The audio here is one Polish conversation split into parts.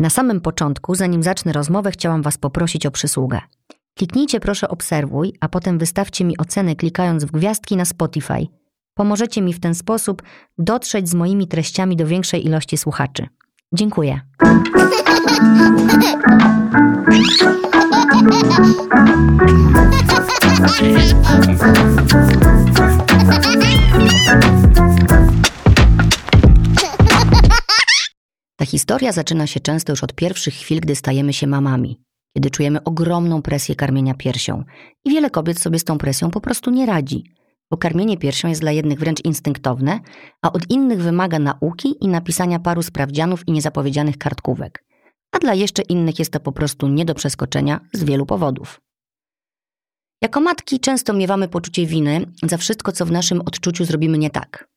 Na samym początku, zanim zacznę rozmowę, chciałam Was poprosić o przysługę. Kliknijcie proszę obserwuj, a potem wystawcie mi oceny klikając w gwiazdki na Spotify. Pomożecie mi w ten sposób dotrzeć z moimi treściami do większej ilości słuchaczy. Dziękuję. Ta historia zaczyna się często już od pierwszych chwil, gdy stajemy się mamami, kiedy czujemy ogromną presję karmienia piersią. I wiele kobiet sobie z tą presją po prostu nie radzi, bo karmienie piersią jest dla jednych wręcz instynktowne, a od innych wymaga nauki i napisania paru sprawdzianów i niezapowiedzianych kartkówek. A dla jeszcze innych jest to po prostu nie do przeskoczenia z wielu powodów. Jako matki często miewamy poczucie winy za wszystko, co w naszym odczuciu zrobimy nie tak.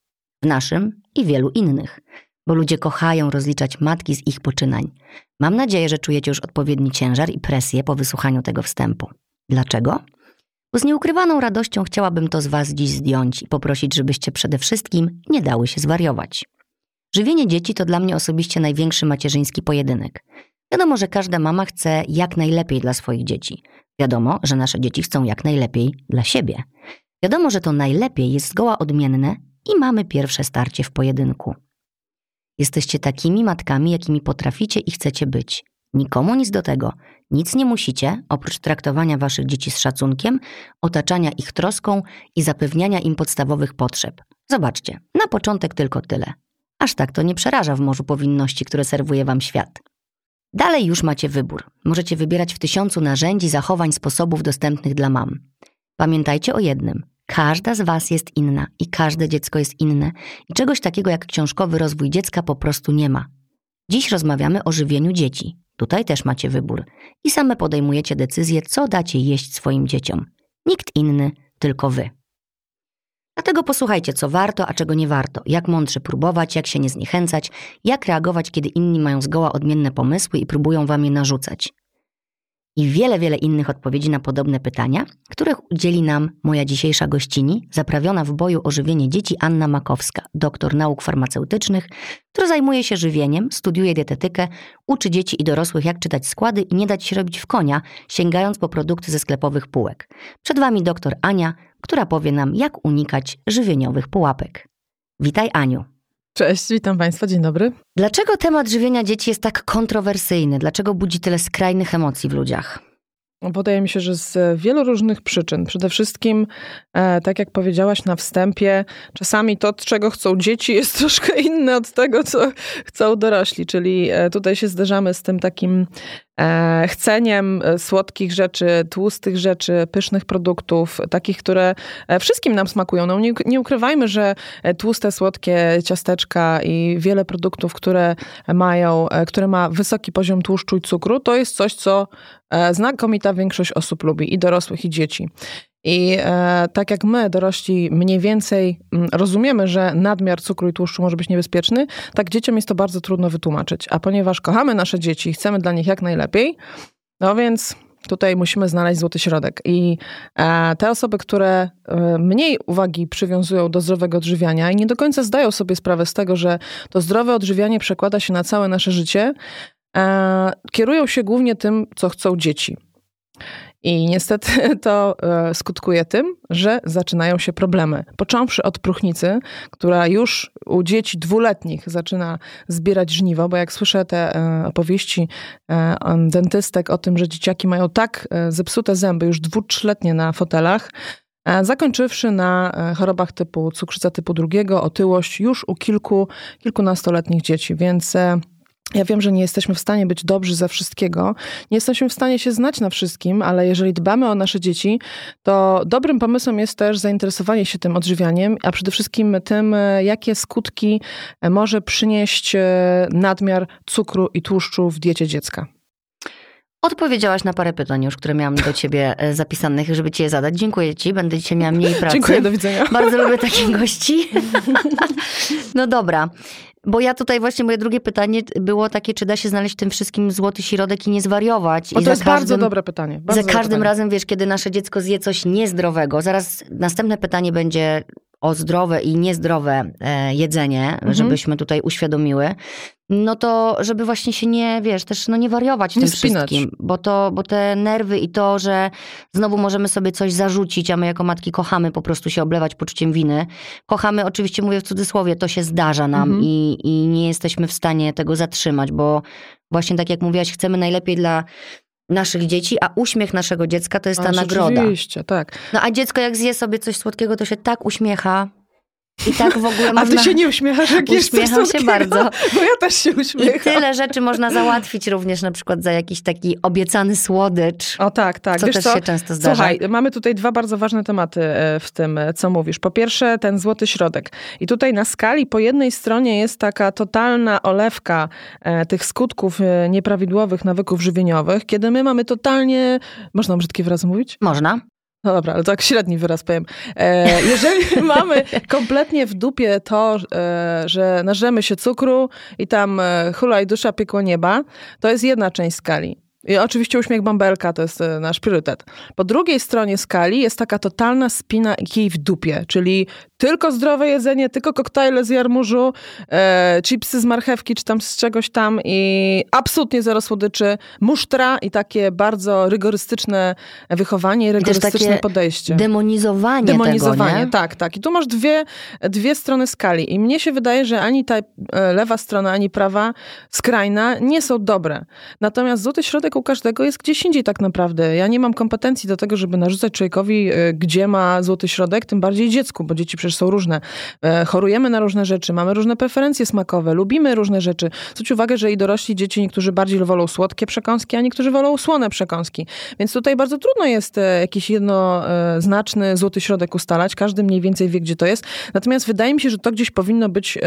W naszym i wielu innych bo ludzie kochają rozliczać matki z ich poczynań. Mam nadzieję, że czujecie już odpowiedni ciężar i presję po wysłuchaniu tego wstępu. Dlaczego? Bo z nieukrywaną radością chciałabym to z Was dziś zdjąć i poprosić, żebyście przede wszystkim nie dały się zwariować. Żywienie dzieci to dla mnie osobiście największy macierzyński pojedynek. Wiadomo, że każda mama chce jak najlepiej dla swoich dzieci. Wiadomo, że nasze dzieci chcą jak najlepiej dla siebie. Wiadomo, że to najlepiej jest zgoła odmienne i mamy pierwsze starcie w pojedynku. Jesteście takimi matkami, jakimi potraficie i chcecie być. Nikomu nic do tego. Nic nie musicie, oprócz traktowania waszych dzieci z szacunkiem, otaczania ich troską i zapewniania im podstawowych potrzeb. Zobaczcie, na początek tylko tyle. Aż tak to nie przeraża w morzu powinności, które serwuje wam świat. Dalej już macie wybór. Możecie wybierać w tysiącu narzędzi, zachowań, sposobów dostępnych dla mam. Pamiętajcie o jednym. Każda z Was jest inna i każde dziecko jest inne i czegoś takiego jak książkowy rozwój dziecka po prostu nie ma. Dziś rozmawiamy o żywieniu dzieci. Tutaj też macie wybór i same podejmujecie decyzję, co dacie jeść swoim dzieciom. Nikt inny, tylko Wy. Dlatego posłuchajcie, co warto, a czego nie warto, jak mądrze próbować, jak się nie zniechęcać, jak reagować, kiedy inni mają zgoła odmienne pomysły i próbują Wam je narzucać i wiele, wiele innych odpowiedzi na podobne pytania, których udzieli nam moja dzisiejsza gościni, zaprawiona w boju o żywienie dzieci Anna Makowska, doktor nauk farmaceutycznych, która zajmuje się żywieniem, studiuje dietetykę, uczy dzieci i dorosłych jak czytać składy i nie dać się robić w konia, sięgając po produkty ze sklepowych półek. Przed Wami doktor Ania, która powie nam, jak unikać żywieniowych pułapek. Witaj Aniu. Cześć, witam Państwa, dzień dobry. Dlaczego temat żywienia dzieci jest tak kontrowersyjny? Dlaczego budzi tyle skrajnych emocji w ludziach? Wydaje mi się, że z wielu różnych przyczyn. Przede wszystkim, e, tak jak powiedziałaś na wstępie, czasami to, czego chcą dzieci, jest troszkę inne od tego, co chcą dorośli. Czyli e, tutaj się zderzamy z tym takim e, chceniem słodkich rzeczy, tłustych rzeczy, pysznych produktów, takich, które wszystkim nam smakują. No, nie, nie ukrywajmy, że tłuste, słodkie ciasteczka i wiele produktów, które mają, które ma wysoki poziom tłuszczu i cukru, to jest coś, co znakomita większość osób lubi, i dorosłych, i dzieci. I e, tak jak my, dorośli, mniej więcej m, rozumiemy, że nadmiar cukru i tłuszczu może być niebezpieczny, tak dzieciom jest to bardzo trudno wytłumaczyć. A ponieważ kochamy nasze dzieci i chcemy dla nich jak najlepiej, no więc tutaj musimy znaleźć złoty środek. I e, te osoby, które e, mniej uwagi przywiązują do zdrowego odżywiania i nie do końca zdają sobie sprawę z tego, że to zdrowe odżywianie przekłada się na całe nasze życie, e, kierują się głównie tym, co chcą dzieci. I niestety to e, skutkuje tym, że zaczynają się problemy. Począwszy od próchnicy, która już u dzieci dwuletnich zaczyna zbierać żniwo, bo jak słyszę te e, opowieści e, dentystek o tym, że dzieciaki mają tak zepsute zęby już dwu, trzyletnie na fotelach, zakończywszy na chorobach typu cukrzyca typu drugiego, otyłość już u kilku, kilkunastoletnich dzieci. Więc ja wiem, że nie jesteśmy w stanie być dobrzy ze wszystkiego, nie jesteśmy w stanie się znać na wszystkim, ale jeżeli dbamy o nasze dzieci, to dobrym pomysłem jest też zainteresowanie się tym odżywianiem, a przede wszystkim tym, e, jakie skutki e, może przynieść e, nadmiar cukru i tłuszczu w diecie dziecka. Odpowiedziałaś na parę pytań już, które miałam do ciebie zapisanych, żeby ci je zadać. Dziękuję ci, będę dzisiaj miała mniej pracy. Dziękuję, do widzenia. Bardzo lubię takich gości. no dobra. Bo ja tutaj właśnie moje drugie pytanie było takie, czy da się znaleźć w tym wszystkim złoty środek i nie zwariować. I to jest każdym, bardzo dobre pytanie. Bardzo za każdym pytanie. razem, wiesz, kiedy nasze dziecko zje coś niezdrowego, zaraz następne pytanie będzie o zdrowe i niezdrowe e, jedzenie, mhm. żebyśmy tutaj uświadomiły, no to żeby właśnie się nie, wiesz, też no nie wariować nie tym spinać. wszystkim, bo to, bo te nerwy i to, że znowu możemy sobie coś zarzucić, a my jako matki kochamy po prostu się oblewać poczuciem winy. Kochamy, oczywiście mówię w cudzysłowie, to się zdarza nam mhm. i, i nie jesteśmy w stanie tego zatrzymać, bo właśnie tak jak mówiłaś, chcemy najlepiej dla naszych dzieci, a uśmiech naszego dziecka to jest ta nagroda. Oczywiście, tak. No a dziecko jak zje sobie coś słodkiego, to się tak uśmiecha, i tak w ogóle można... A ty się nie uśmiechasz, jak Uśmiecham się bardzo. Bo ja też się uśmiecham. I tyle rzeczy można załatwić również na przykład za jakiś taki obiecany słodycz. O tak, tak. Co Wiesz też co? się często zdarza. Słuchaj, mamy tutaj dwa bardzo ważne tematy e, w tym, e, co mówisz. Po pierwsze, ten złoty środek. I tutaj na skali po jednej stronie jest taka totalna olewka e, tych skutków nieprawidłowych nawyków żywieniowych, kiedy my mamy totalnie... Można brzydkie wyrazy mówić? Można. No dobra, ale tak średni wyraz powiem. E, jeżeli mamy kompletnie w dupie to, e, że narzemy się cukru i tam e, hula i dusza piekło nieba, to jest jedna część skali. I oczywiście uśmiech bąbelka to jest e, nasz priorytet. Po drugiej stronie skali jest taka totalna spina kij w dupie, czyli tylko zdrowe jedzenie, tylko koktajle z jarmużu, e, chipsy z marchewki czy tam z czegoś tam i absolutnie zero słodyczy, musztra i takie bardzo rygorystyczne wychowanie i rygorystyczne podejście. Demonizowanie Demonizowanie, tego, tak, tak. I tu masz dwie, dwie strony skali i mnie się wydaje, że ani ta e, lewa strona, ani prawa skrajna nie są dobre. Natomiast złoty środek u każdego jest gdzieś indziej tak naprawdę. Ja nie mam kompetencji do tego, żeby narzucać człowiekowi, e, gdzie ma złoty środek, tym bardziej dziecku, bo dzieci przecież są różne. E, chorujemy na różne rzeczy, mamy różne preferencje smakowe, lubimy różne rzeczy. Zwróć uwagę, że i dorośli dzieci niektórzy bardziej wolą słodkie przekąski, a niektórzy wolą słone przekąski. Więc tutaj bardzo trudno jest e, jakiś jednoznaczny złoty środek ustalać. Każdy mniej więcej wie, gdzie to jest. Natomiast wydaje mi się, że to gdzieś powinno być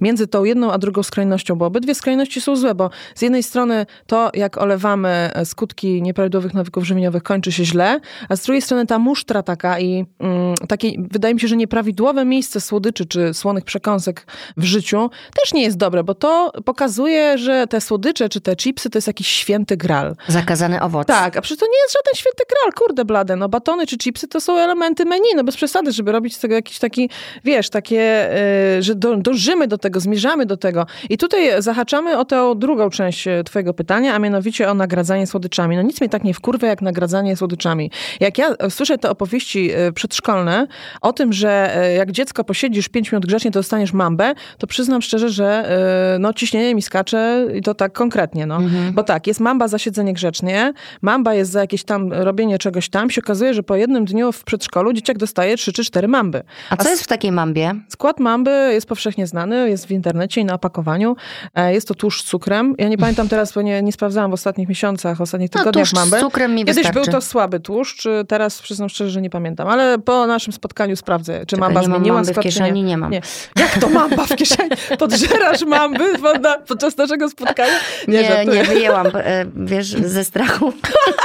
między tą jedną a drugą skrajnością, bo obydwie skrajności są złe, bo z jednej strony to, jak olewamy skutki nieprawidłowych nawyków żywieniowych, kończy się źle, a z drugiej strony ta musztra taka i mm, takie, wydaje mi się, że nieprawidłowe prawidłowe miejsce słodyczy czy słonych przekąsek w życiu też nie jest dobre, bo to pokazuje, że te słodycze czy te chipsy to jest jakiś święty gral. Zakazany owoc. Tak, a przecież to nie jest żaden święty gral, kurde blade. No batony czy chipsy to są elementy menu, no bez przesady, żeby robić z tego jakiś taki, wiesz, takie, yy, że do, dążymy do tego, zmierzamy do tego. I tutaj zahaczamy o tę drugą część e, twojego pytania, a mianowicie o nagradzanie słodyczami. No nic mnie tak nie wkurwia, jak nagradzanie słodyczami. Jak ja słyszę te opowieści e, przedszkolne o tym, że E, jak dziecko posiedzisz 5 minut grzecznie, to dostaniesz mambę, to przyznam szczerze, że e, no, ciśnienie mi skacze i to tak konkretnie. No. Mhm. Bo tak, jest mamba za siedzenie grzecznie, mamba jest za jakieś tam robienie czegoś tam. Się okazuje, że po jednym dniu w przedszkolu dzieciak dostaje 3 czy 4 mamby. A co A jest w takiej mambie? Skład mamby jest powszechnie znany, jest w internecie i na opakowaniu. E, jest to tłuszcz z cukrem. Ja nie pamiętam teraz, bo nie, nie sprawdzałam w ostatnich miesiącach, ostatnich no, tygodniach mamby. z cukrem mi Kiedyś wystarczy. był to słaby tłuszcz, teraz przyznam szczerze, że nie pamiętam. Ale po naszym spotkaniu sprawdzę, czy mamba nie zmieniła mam w kieszeni, nie, nie mam. Nie. Jak to mamba w kieszeni? Podżerasz mamby podczas naszego spotkania? Nie, nie, nie wyjęłam, e, wiesz, ze strachu.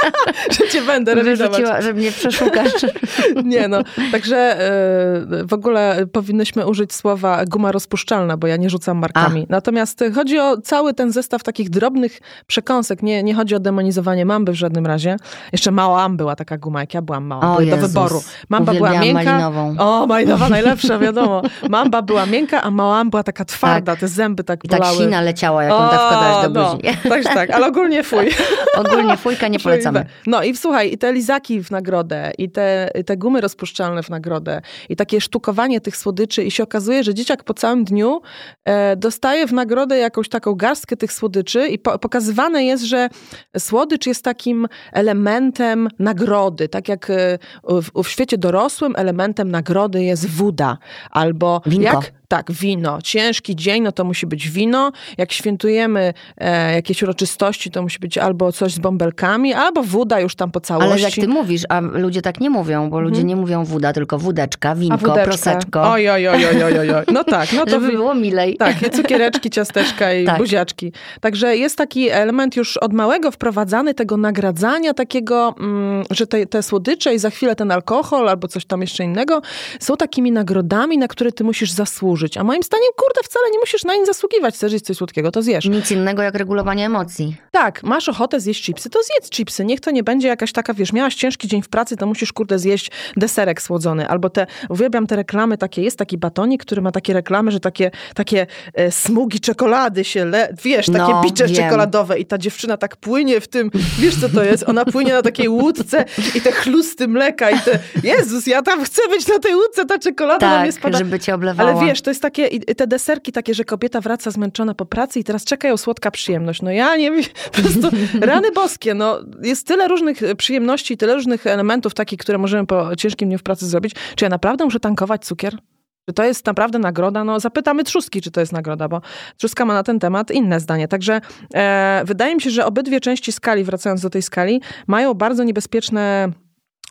że cię będę Wyrzuciła, że mnie przeszukasz. nie no, także e, w ogóle powinnyśmy użyć słowa guma rozpuszczalna, bo ja nie rzucam markami. A. Natomiast chodzi o cały ten zestaw takich drobnych przekąsek. Nie, nie chodzi o demonizowanie mamby w żadnym razie. Jeszcze mała była taka guma, jak ja byłam mała. O, do wyboru. Mamba była miękka. malinową. O, malinowa najlepsza, wiadomo. Mamba była miękka, a małam była taka twarda, tak. te zęby tak I tak bolały. tak sina leciała, jak on tak wkładałeś do buzi. No, także tak, ale ogólnie fuj. ogólnie fujka nie polecamy. No i słuchaj, i te lizaki w nagrodę, i te, i te gumy rozpuszczalne w nagrodę, i takie sztukowanie tych słodyczy i się okazuje, że dzieciak po całym dniu e, dostaje w nagrodę jakąś taką garstkę tych słodyczy i po, pokazywane jest, że słodycz jest takim elementem nagrody, tak jak e, w, w świecie dorosłym elementem nagrody jest woda albo Winko. jak tak, wino. Ciężki dzień, no to musi być wino. Jak świętujemy e, jakieś uroczystości, to musi być albo coś z bąbelkami, albo woda już tam po całości. Ale jak ty mówisz, a ludzie tak nie mówią, bo ludzie hmm. nie mówią woda, tylko wódeczka, winko, proseczko. Oj, oj, oj, oj, oj, oj. No tak. No to Żeby było milej. Tak, cukiereczki, ciasteczka i tak. buziaczki. Także jest taki element już od małego wprowadzany tego nagradzania takiego, mm, że te, te słodycze i za chwilę ten alkohol albo coś tam jeszcze innego są takimi nagrodami, na które ty musisz zasłużyć zasłużyć. A moim zdaniem, kurde, wcale nie musisz na nic zasługiwać. Chcesz jeść coś słodkiego, to zjesz. Nic innego jak regulowanie emocji. Tak, masz ochotę zjeść chipsy, to zjedz chipsy. Niech to nie będzie jakaś taka, wiesz, miałaś ciężki dzień w pracy, to musisz, kurde, zjeść deserek słodzony. Albo te, uwielbiam te reklamy takie, jest taki batonik, który ma takie reklamy, że takie, takie e, smugi czekolady się, le, wiesz, takie No, bicze wiem. czekoladowe i ta dziewczyna tak płynie w tym, wiesz co to jest? Ona płynie na takiej łódce i te chlusty mleka i te, Jezus, ja tam chcę być na tej łódce, ta czekolada na mnie Tak, spada. żeby cię oblewała. Ale wiesz, to jest takie, te deserki takie, że kobieta wraca zmęczona po pracy i teraz czeka ją słodka przyjemność. No ja nie wiem, po prostu rany boskie, no jest tyle różnych przyjemności, tyle różnych elementów takich, które możemy po ciężkim dniu w pracy zrobić. Czy ja naprawdę muszę tankować cukier? Czy to jest naprawdę nagroda? No zapytamy Trzustki, czy to jest nagroda, bo Trzuska ma na ten temat inne zdanie. Także e, wydaje mi się, że obydwie części skali, wracając do tej skali, mają bardzo niebezpieczne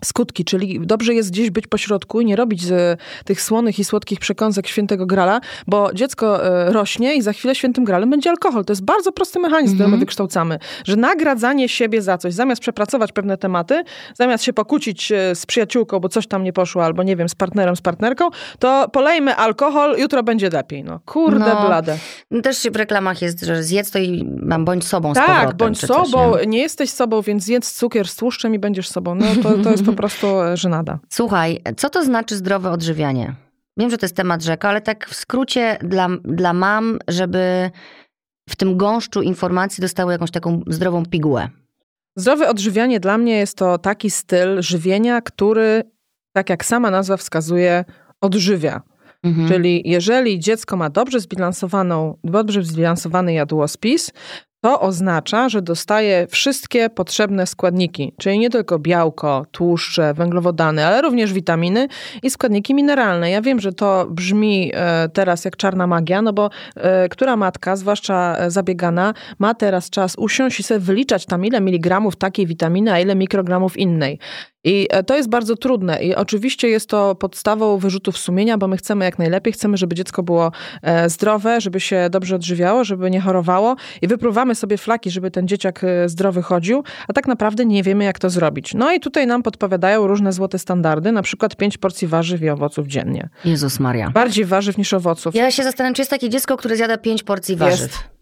skutki, czyli dobrze jest gdzieś być pośrodku i nie robić z tych słonych i słodkich przekąsek świętego grala, bo dziecko e, rośnie i za chwilę świętym gralem będzie alkohol. To jest bardzo prosty mechanizm, który my wykształcamy, że nagradzanie siebie za coś, zamiast przepracować pewne tematy, zamiast się pokłócić e, z przyjaciółką, bo coś tam nie poszło, albo nie wiem, z partnerem, z partnerką, to polejmy alkohol, jutro będzie lepiej. No kurde No, blade. Też w reklamach jest, że zjedz to i mam bądź sobą Tak, powrotem. bądź sobą, nie? nie jesteś sobą, więc zjedz cukier z tłuszczem i będziesz sobą. No to, to jest po prostu e, żenada. Słuchaj, co to znaczy zdrowe odżywianie? Wiem, że to jest temat rzeka, ale tak w skrócie dla, dla mam, żeby w tym gąszczu informacji dostały jakąś taką zdrową pigułę. Zdrowe odżywianie dla mnie jest to taki styl żywienia, który, tak jak sama nazwa wskazuje, odżywia. Mhm. Czyli jeżeli dziecko ma dobrze zbilansowaną, dobrze zbilansowany jadłospis, to oznacza, że dostaje wszystkie potrzebne składniki, czyli nie tylko białko, tłuszcze, węglowodany, ale również witaminy i składniki mineralne. Ja wiem, że to brzmi e, teraz jak czarna magia, no bo e, która matka, zwłaszcza e, zabiegana, ma teraz czas usiąść i sobie wyliczać tam ile miligramów takiej witaminy, a ile mikrogramów innej. I e, to jest bardzo trudne i oczywiście jest to podstawą wyrzutów sumienia, bo my chcemy jak najlepiej, chcemy, żeby dziecko było e, zdrowe, żeby się dobrze odżywiało, żeby nie chorowało i wypruwamy sobie flaki, żeby ten dzieciak e, zdrowy chodził, a tak naprawdę nie wiemy jak to zrobić. No i tutaj nam podpowiadają różne złote standardy, na przykład 5 porcji warzyw i owoców dziennie. Jezus Maria. Bardziej warzyw niż owoców. Ja się zastanawiam, czy jest takie dziecko, które zjada pięć porcji warzyw. Jest.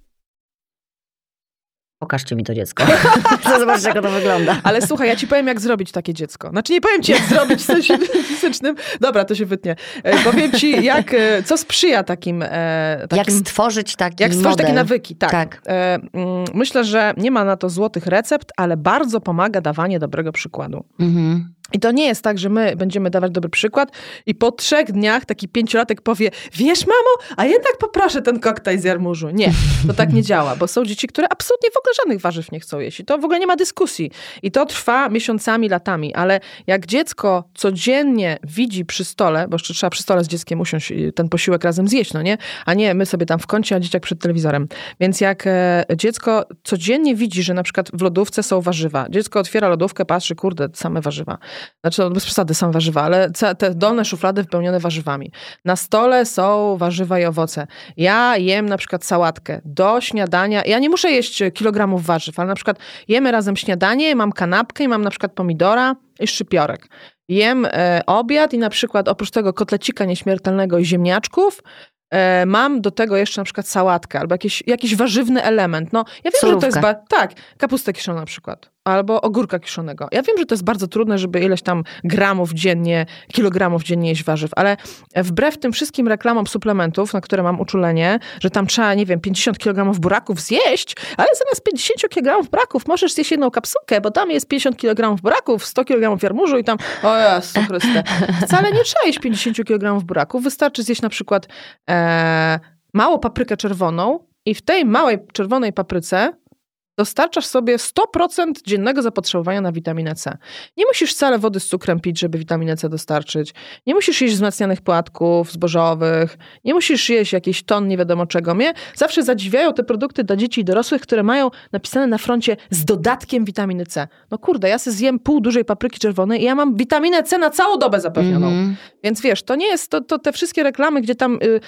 Pokażcie mi to dziecko. Zobaczyć, jak to wygląda. Ale słuchaj, ja ci powiem, jak zrobić takie dziecko. Znaczy, nie powiem ci, jak zrobić w sensie fizycznym. Dobra, to się wytnie. E, Powiem ci, jak, e, co sprzyja takim... e, takim Jak stworzyć taki Jak stworzyć model. takie nawyki, tak. Tak. Mm, myślę, że nie ma na to złotych recept, ale bardzo pomaga dawanie dobrego przykładu. Mhm. I to nie jest tak, że my będziemy dawać dobry przykład i po trzech dniach taki pięciolatek powie, wiesz mamo, a jednak poproszę ten koktajl z jarmużu. Nie, to tak nie działa, bo są dzieci, które absolutnie w ogóle żadnych warzyw nie chcą jeść i to w ogóle nie ma dyskusji. I to trwa miesiącami, latami, ale jak dziecko codziennie widzi przy stole, bo jeszcze trzeba przy stole z dzieckiem usiąść ten posiłek razem zjeść, no nie? A nie my sobie tam w kącie, a dzieciak przed telewizorem. Więc jak e, dziecko codziennie widzi, że na przykład w lodówce są warzywa, dziecko otwiera lodówkę, patrzy, kurde, same warzywa. Znaczy, no, bez przesady same warzywa, ale te dolne szuflady wypełnione warzywami. Na stole są warzywa i owoce. Ja jem na przykład sałatkę do śniadania. Ja nie muszę jeść kilogramów warzyw, ale na przykład jemy razem śniadanie, mam kanapkę i mam na przykład pomidora i szczypiorek. Jem e, obiad i na przykład oprócz tego kotlecika nieśmiertelnego i ziemniaczków, e, mam do tego jeszcze na przykład sałatkę albo jakiś, jakiś warzywny element. No, ja wiem, że to jest... Ba- tak, kapustę kiszoną na przykład. Albo ogórka kiszonego. Ja wiem, że to jest bardzo trudne, żeby ileś tam gramów dziennie, kilogramów dziennie jeść warzyw, ale wbrew tym wszystkim reklamom suplementów, na które mam uczulenie, że tam trzeba, nie wiem, 50 kg buraków zjeść, ale zamiast 50 kg buraków możesz zjeść jedną kapsułkę, bo tam jest 50 kg buraków, 100 kg jarmużu i tam, o Jezu Chryste. Wcale nie trzeba jeść 50 kg buraków, wystarczy zjeść na przykład e, paprykę czerwoną i w tej małej czerwonej papryce dostarczasz sobie 100% dziennego zapotrzebowania na witaminę C. Nie musisz wcale wody z cukrem pić, żeby witaminę C dostarczyć. Nie musisz jeść wzmacnianych płatków zbożowych. Nie musisz jeść jakiś ton nie wiadomo czego. Mnie zawsze zadziwiają te produkty dla dzieci i dorosłych, które mają napisane na froncie z dodatkiem witaminy C. No kurde, ja sobie zjem pół dużej papryki czerwonej i ja mam witaminę C na całą dobę zapewnioną. Mhm. Więc wiesz, to nie jest to, to te wszystkie reklamy, gdzie tam y,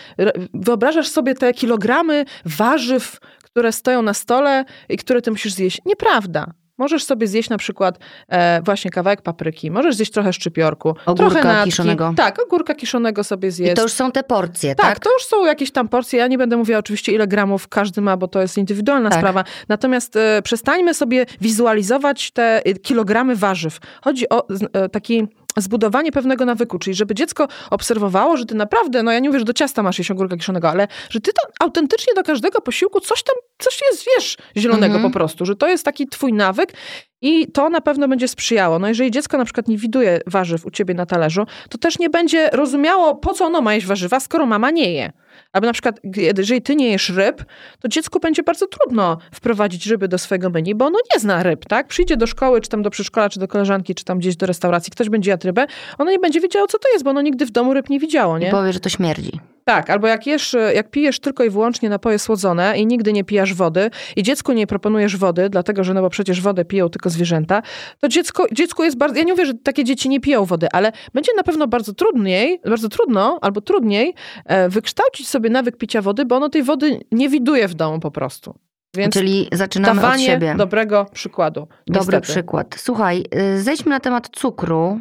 wyobrażasz sobie te kilogramy warzyw, które stoją na stole i które ty musisz zjeść. Nieprawda. Możesz sobie zjeść na przykład e, właśnie kawałek papryki, możesz zjeść trochę szczypiorku, Ogórka trochę natki. kiszonego. Tak, ogórka kiszonego sobie zjeść. I to już są te porcje, tak, tak? to już są jakieś tam porcje. Ja nie będę mówiła oczywiście, ile gramów każdy ma, bo to jest indywidualna Tak. sprawa. Natomiast e, przestańmy sobie wizualizować te e, kilogramy warzyw. Chodzi o e, taki zbudowanie pewnego nawyku, czyli żeby dziecko obserwowało, że ty naprawdę, no ja nie mówię, że do ciasta masz jeść ogórka kiszonego, ale że ty to autentycznie do każdego posiłku coś tam, coś jest, wiesz, zielonego Mhm. po prostu, że to jest taki twój nawyk i to na pewno będzie sprzyjało. No jeżeli dziecko na przykład nie widuje warzyw u ciebie na talerzu, to też nie będzie rozumiało, po co ono ma jeść warzywa, skoro mama nie je. Albo na przykład, jeżeli ty nie jesz ryb, to dziecku będzie bardzo trudno wprowadzić ryby do swojego menu, bo ono nie zna ryb, tak? Przyjdzie do szkoły, czy tam do przedszkola, czy do koleżanki, czy tam gdzieś do restauracji, ktoś będzie jadł rybę, ono nie będzie wiedziało, co to jest, bo ono nigdy w domu ryb nie widziało, nie? I powie, że to śmierdzi. Tak, albo jak jesz, jak pijesz tylko i wyłącznie napoje słodzone i nigdy nie pijasz wody i dziecku nie proponujesz wody, dlatego że no bo przecież wodę piją tylko zwierzęta, to dziecko, dziecku jest bardzo, ja nie mówię, że takie dzieci nie piją wody, ale będzie na pewno bardzo trudniej, bardzo trudno albo trudniej e, wykształcić sobie nawyk picia wody, bo ono tej wody nie widuje w domu po prostu. Więc Czyli zaczynamy od siebie. dobrego przykładu. Dobry niestety. przykład. Słuchaj, y, zejdźmy na temat cukru.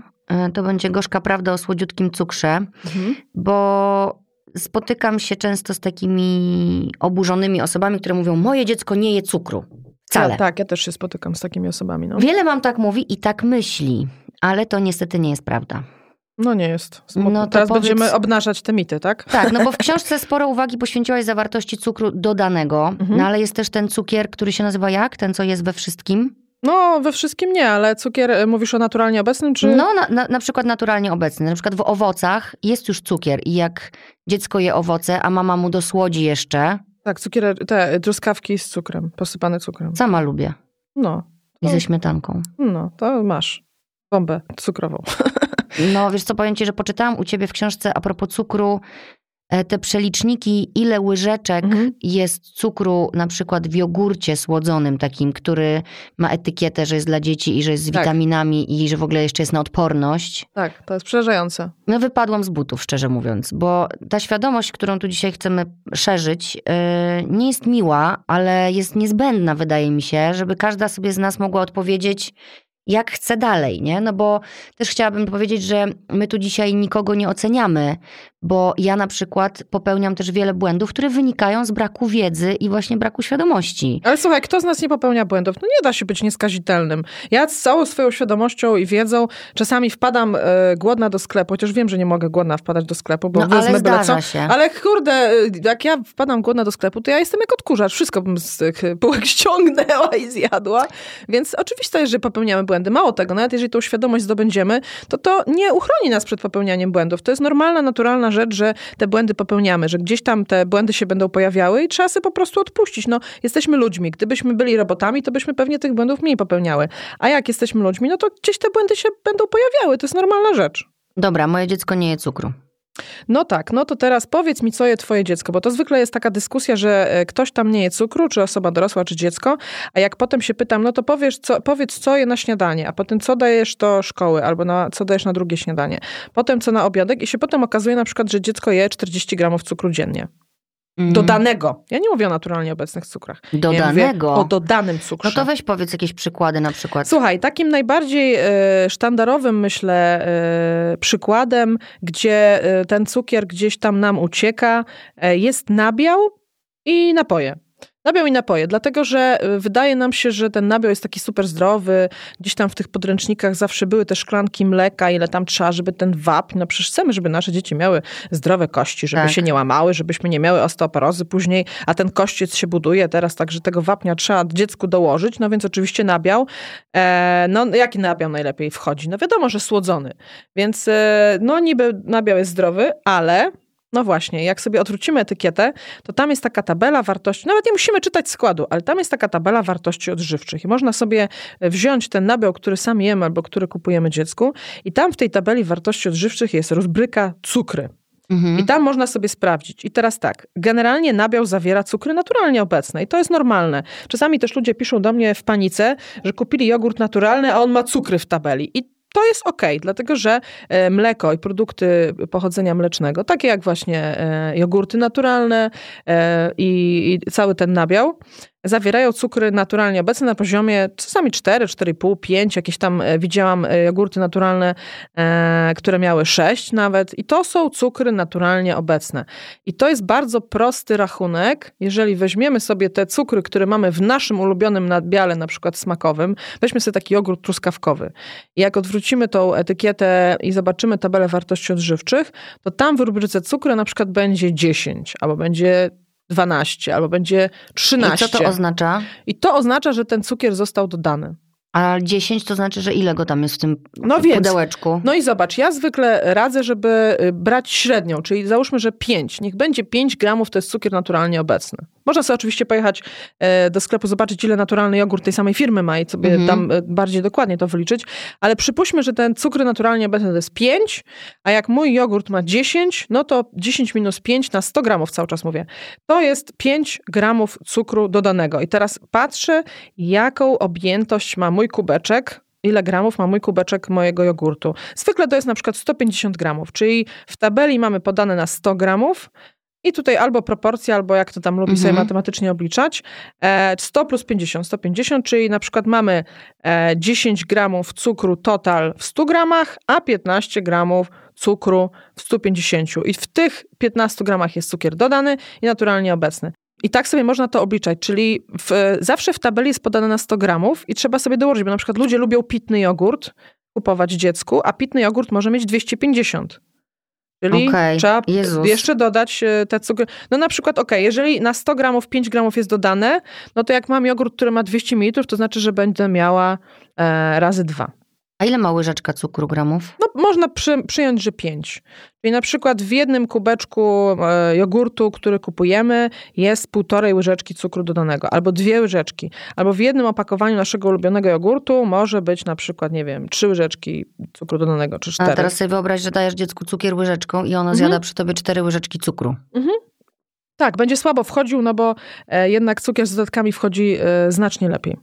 Y, To będzie gorzka prawda o słodziutkim cukrze, Mhm. bo spotykam się często z takimi oburzonymi osobami, które mówią: Moje dziecko nie je cukru. Wcale. Ja, tak, ja też się spotykam z takimi osobami. No, Wiele mam tak mówi i tak myśli, ale to niestety nie jest prawda. no nie jest. No Teraz powiedz- będziemy obnażać te mity, tak? Tak, no bo w książce sporo uwagi poświęciłaś zawartości cukru dodanego, Mhm. no ale jest też ten cukier, który się nazywa jak? Ten, co jest we wszystkim? No, we wszystkim nie, ale cukier, e, mówisz o naturalnie obecnym, czy... No, na, na, na przykład naturalnie obecny. Na przykład w owocach jest już cukier i jak dziecko je owoce, a mama mu dosłodzi jeszcze, Tak, cukier, te truskawki z cukrem, posypane cukrem. sama lubię. No, I ze śmietanką. no, to masz bombę cukrową. No wiesz co, powiem ci, że poczytałam u ciebie w książce a propos cukru e, te przeliczniki, ile łyżeczek Mhm. jest cukru na przykład w jogurcie słodzonym takim, który ma etykietę, że jest dla dzieci i że jest z Tak. witaminami i że w ogóle jeszcze jest na odporność. Tak, to jest przerażające. No wypadłam z butów, szczerze mówiąc, bo ta świadomość, którą tu dzisiaj chcemy szerzyć, yy, nie jest miła, ale jest niezbędna, wydaje mi się, żeby każda sobie z nas mogła odpowiedzieć, jak chce dalej, nie? No bo też chciałabym powiedzieć, że my tu dzisiaj nikogo nie oceniamy, bo ja na przykład popełniam też wiele błędów, które wynikają z braku wiedzy i właśnie braku świadomości. Ale słuchaj, kto z nas nie popełnia błędów? No nie da się być nieskazitelnym. Ja z całą swoją świadomością i wiedzą czasami wpadam e, głodna do sklepu, chociaż wiem, że nie mogę głodna wpadać do sklepu, bo No ale wezmę byle co. się. Ale kurde, e, jak ja wpadam głodna do sklepu, to ja jestem jak odkurzacz. Wszystko bym z tych półek ściągnęła i zjadła. Więc oczywiste jest, że popełniamy błędy. Mało tego, nawet jeżeli tą świadomość zdobędziemy, to to nie uchroni nas przed popełnianiem błędów. To jest normalna, naturalna rzecz, że te błędy popełniamy, że gdzieś tam te błędy się będą pojawiały i trzeba sobie po prostu odpuścić. No, jesteśmy ludźmi. Gdybyśmy byli robotami, to byśmy pewnie tych błędów mniej popełniały. A jak jesteśmy ludźmi, no to gdzieś te błędy się będą pojawiały. To jest normalna rzecz. Dobra, moje dziecko nie je cukru. No tak, no to teraz powiedz mi, co je twoje dziecko, bo to zwykle jest taka dyskusja, że e, ktoś tam nie je cukru, czy osoba dorosła, czy dziecko, a jak potem się pytam, no to powiesz, co, powiedz, co je na śniadanie, a potem co dajesz do szkoły, albo na, co dajesz na drugie śniadanie, potem co na obiadek i się potem okazuje na przykład, że dziecko je 40 gramów cukru dziennie. Mhm. Dodanego. Ja nie mówię o naturalnie obecnych cukrach. Ja Dodanego? o dodanym cukrze. No to weź powiedz jakieś przykłady na przykład. Słuchaj, takim najbardziej e, sztandarowym, myślę, e, przykładem, gdzie e, ten cukier gdzieś tam nam ucieka, e, jest nabiał i napoje. Nabiał i napoje, dlatego że e, wydaje nam się, że ten nabiał jest taki super zdrowy. Gdzieś tam w tych podręcznikach zawsze były te szklanki mleka, ile tam trzeba, żeby ten wapń. No przecież chcemy, żeby nasze dzieci miały zdrowe kości, żeby Tak. się nie łamały, żebyśmy nie miały osteoporozy później, a ten kościec się buduje teraz, także tego wapnia trzeba dziecku dołożyć, no więc oczywiście nabiał. E, no jaki nabiał najlepiej wchodzi? No wiadomo, że słodzony. Więc e, no niby nabiał jest zdrowy, ale no właśnie, jak sobie odwrócimy etykietę, to tam jest taka tabela wartości, nawet nie musimy czytać składu, ale tam jest taka tabela wartości odżywczych i można sobie wziąć ten nabiał, który sam jemy albo który kupujemy dziecku i tam w tej tabeli wartości odżywczych jest rozbryka cukry. Mhm. I tam można sobie sprawdzić. I teraz tak, generalnie nabiał zawiera cukry naturalnie obecne i to jest normalne. Czasami też ludzie piszą do mnie w panice, że kupili jogurt naturalny, a on ma cukry w tabeli. I to jest okej, dlatego że e, mleko i produkty pochodzenia mlecznego, takie jak właśnie e, jogurty naturalne e, i, i cały ten nabiał, zawierają cukry naturalnie obecne na poziomie czasami 4, 4,5, 5. Jakieś tam e, widziałam e, jogurty naturalne, e, które miały 6 nawet. I to są cukry naturalnie obecne. I to jest bardzo prosty rachunek. Jeżeli weźmiemy sobie te cukry, które mamy w naszym ulubionym nadbiale, na przykład smakowym, weźmy sobie taki jogurt truskawkowy. I jak odwrócimy tą etykietę i zobaczymy tabelę wartości odżywczych, to tam w rubryce cukry na przykład będzie 10 albo będzie 12 albo będzie 13. I co to oznacza? I to oznacza, że ten cukier został dodany. A 10 to znaczy, że ile go tam jest w tym no więc, pudełeczku? No i zobacz, ja zwykle radzę, żeby y, brać średnią, czyli załóżmy, że 5. Niech będzie 5 gramów, to jest cukier naturalnie obecny. Można sobie oczywiście pojechać e, do sklepu, zobaczyć, ile naturalny jogurt tej samej firmy ma i sobie mhm. tam e, bardziej dokładnie to wyliczyć, ale przypuśćmy, że ten cukry naturalnie obecny to jest 5, a jak mój jogurt ma 10, no to 10 minus 5 na 100 gramów cały czas mówię. To jest 5 gramów cukru dodanego. I teraz patrzę, jaką objętość ma mój kubeczek, ile gramów ma mój kubeczek mojego jogurtu. Zwykle to jest na przykład 150 gramów, czyli w tabeli mamy podane na 100 gramów, i tutaj albo proporcja, albo jak to tam lubi mhm. sobie matematycznie obliczać. 100 e, plus 50, 150, czyli na przykład mamy 10 e, gramów cukru total w 100 gramach, a 15 gramów cukru w 150. I w tych 15 gramach jest cukier dodany i naturalnie obecny. I tak sobie można to obliczać, czyli w, zawsze w tabeli jest podane na 100 gramów i trzeba sobie dołożyć, bo na przykład ludzie lubią pitny jogurt kupować dziecku, a pitny jogurt może mieć 250. Czyli okay. trzeba Jezus. jeszcze dodać e, te cukry. No na przykład, ok, jeżeli na 100 gramów 5 gramów jest dodane, no to jak mam jogurt, który ma 200 ml, to znaczy, że będę miała e, razy dwa. A ile ma łyżeczka cukru gramów? No, można przy, przyjąć, że 5. Czyli na przykład w jednym kubeczku e, jogurtu, który kupujemy, jest półtorej łyżeczki cukru dodanego, albo dwie łyżeczki. Albo w jednym opakowaniu naszego ulubionego jogurtu może być na przykład, nie wiem, trzy łyżeczki cukru dodanego, czy cztery. A teraz sobie wyobraź, że dajesz dziecku cukier łyżeczką i ono mhm. zjada przy tobie cztery łyżeczki cukru. Mhm. Tak, będzie słabo wchodził, no bo e, jednak cukier z dodatkami wchodzi e, znacznie lepiej.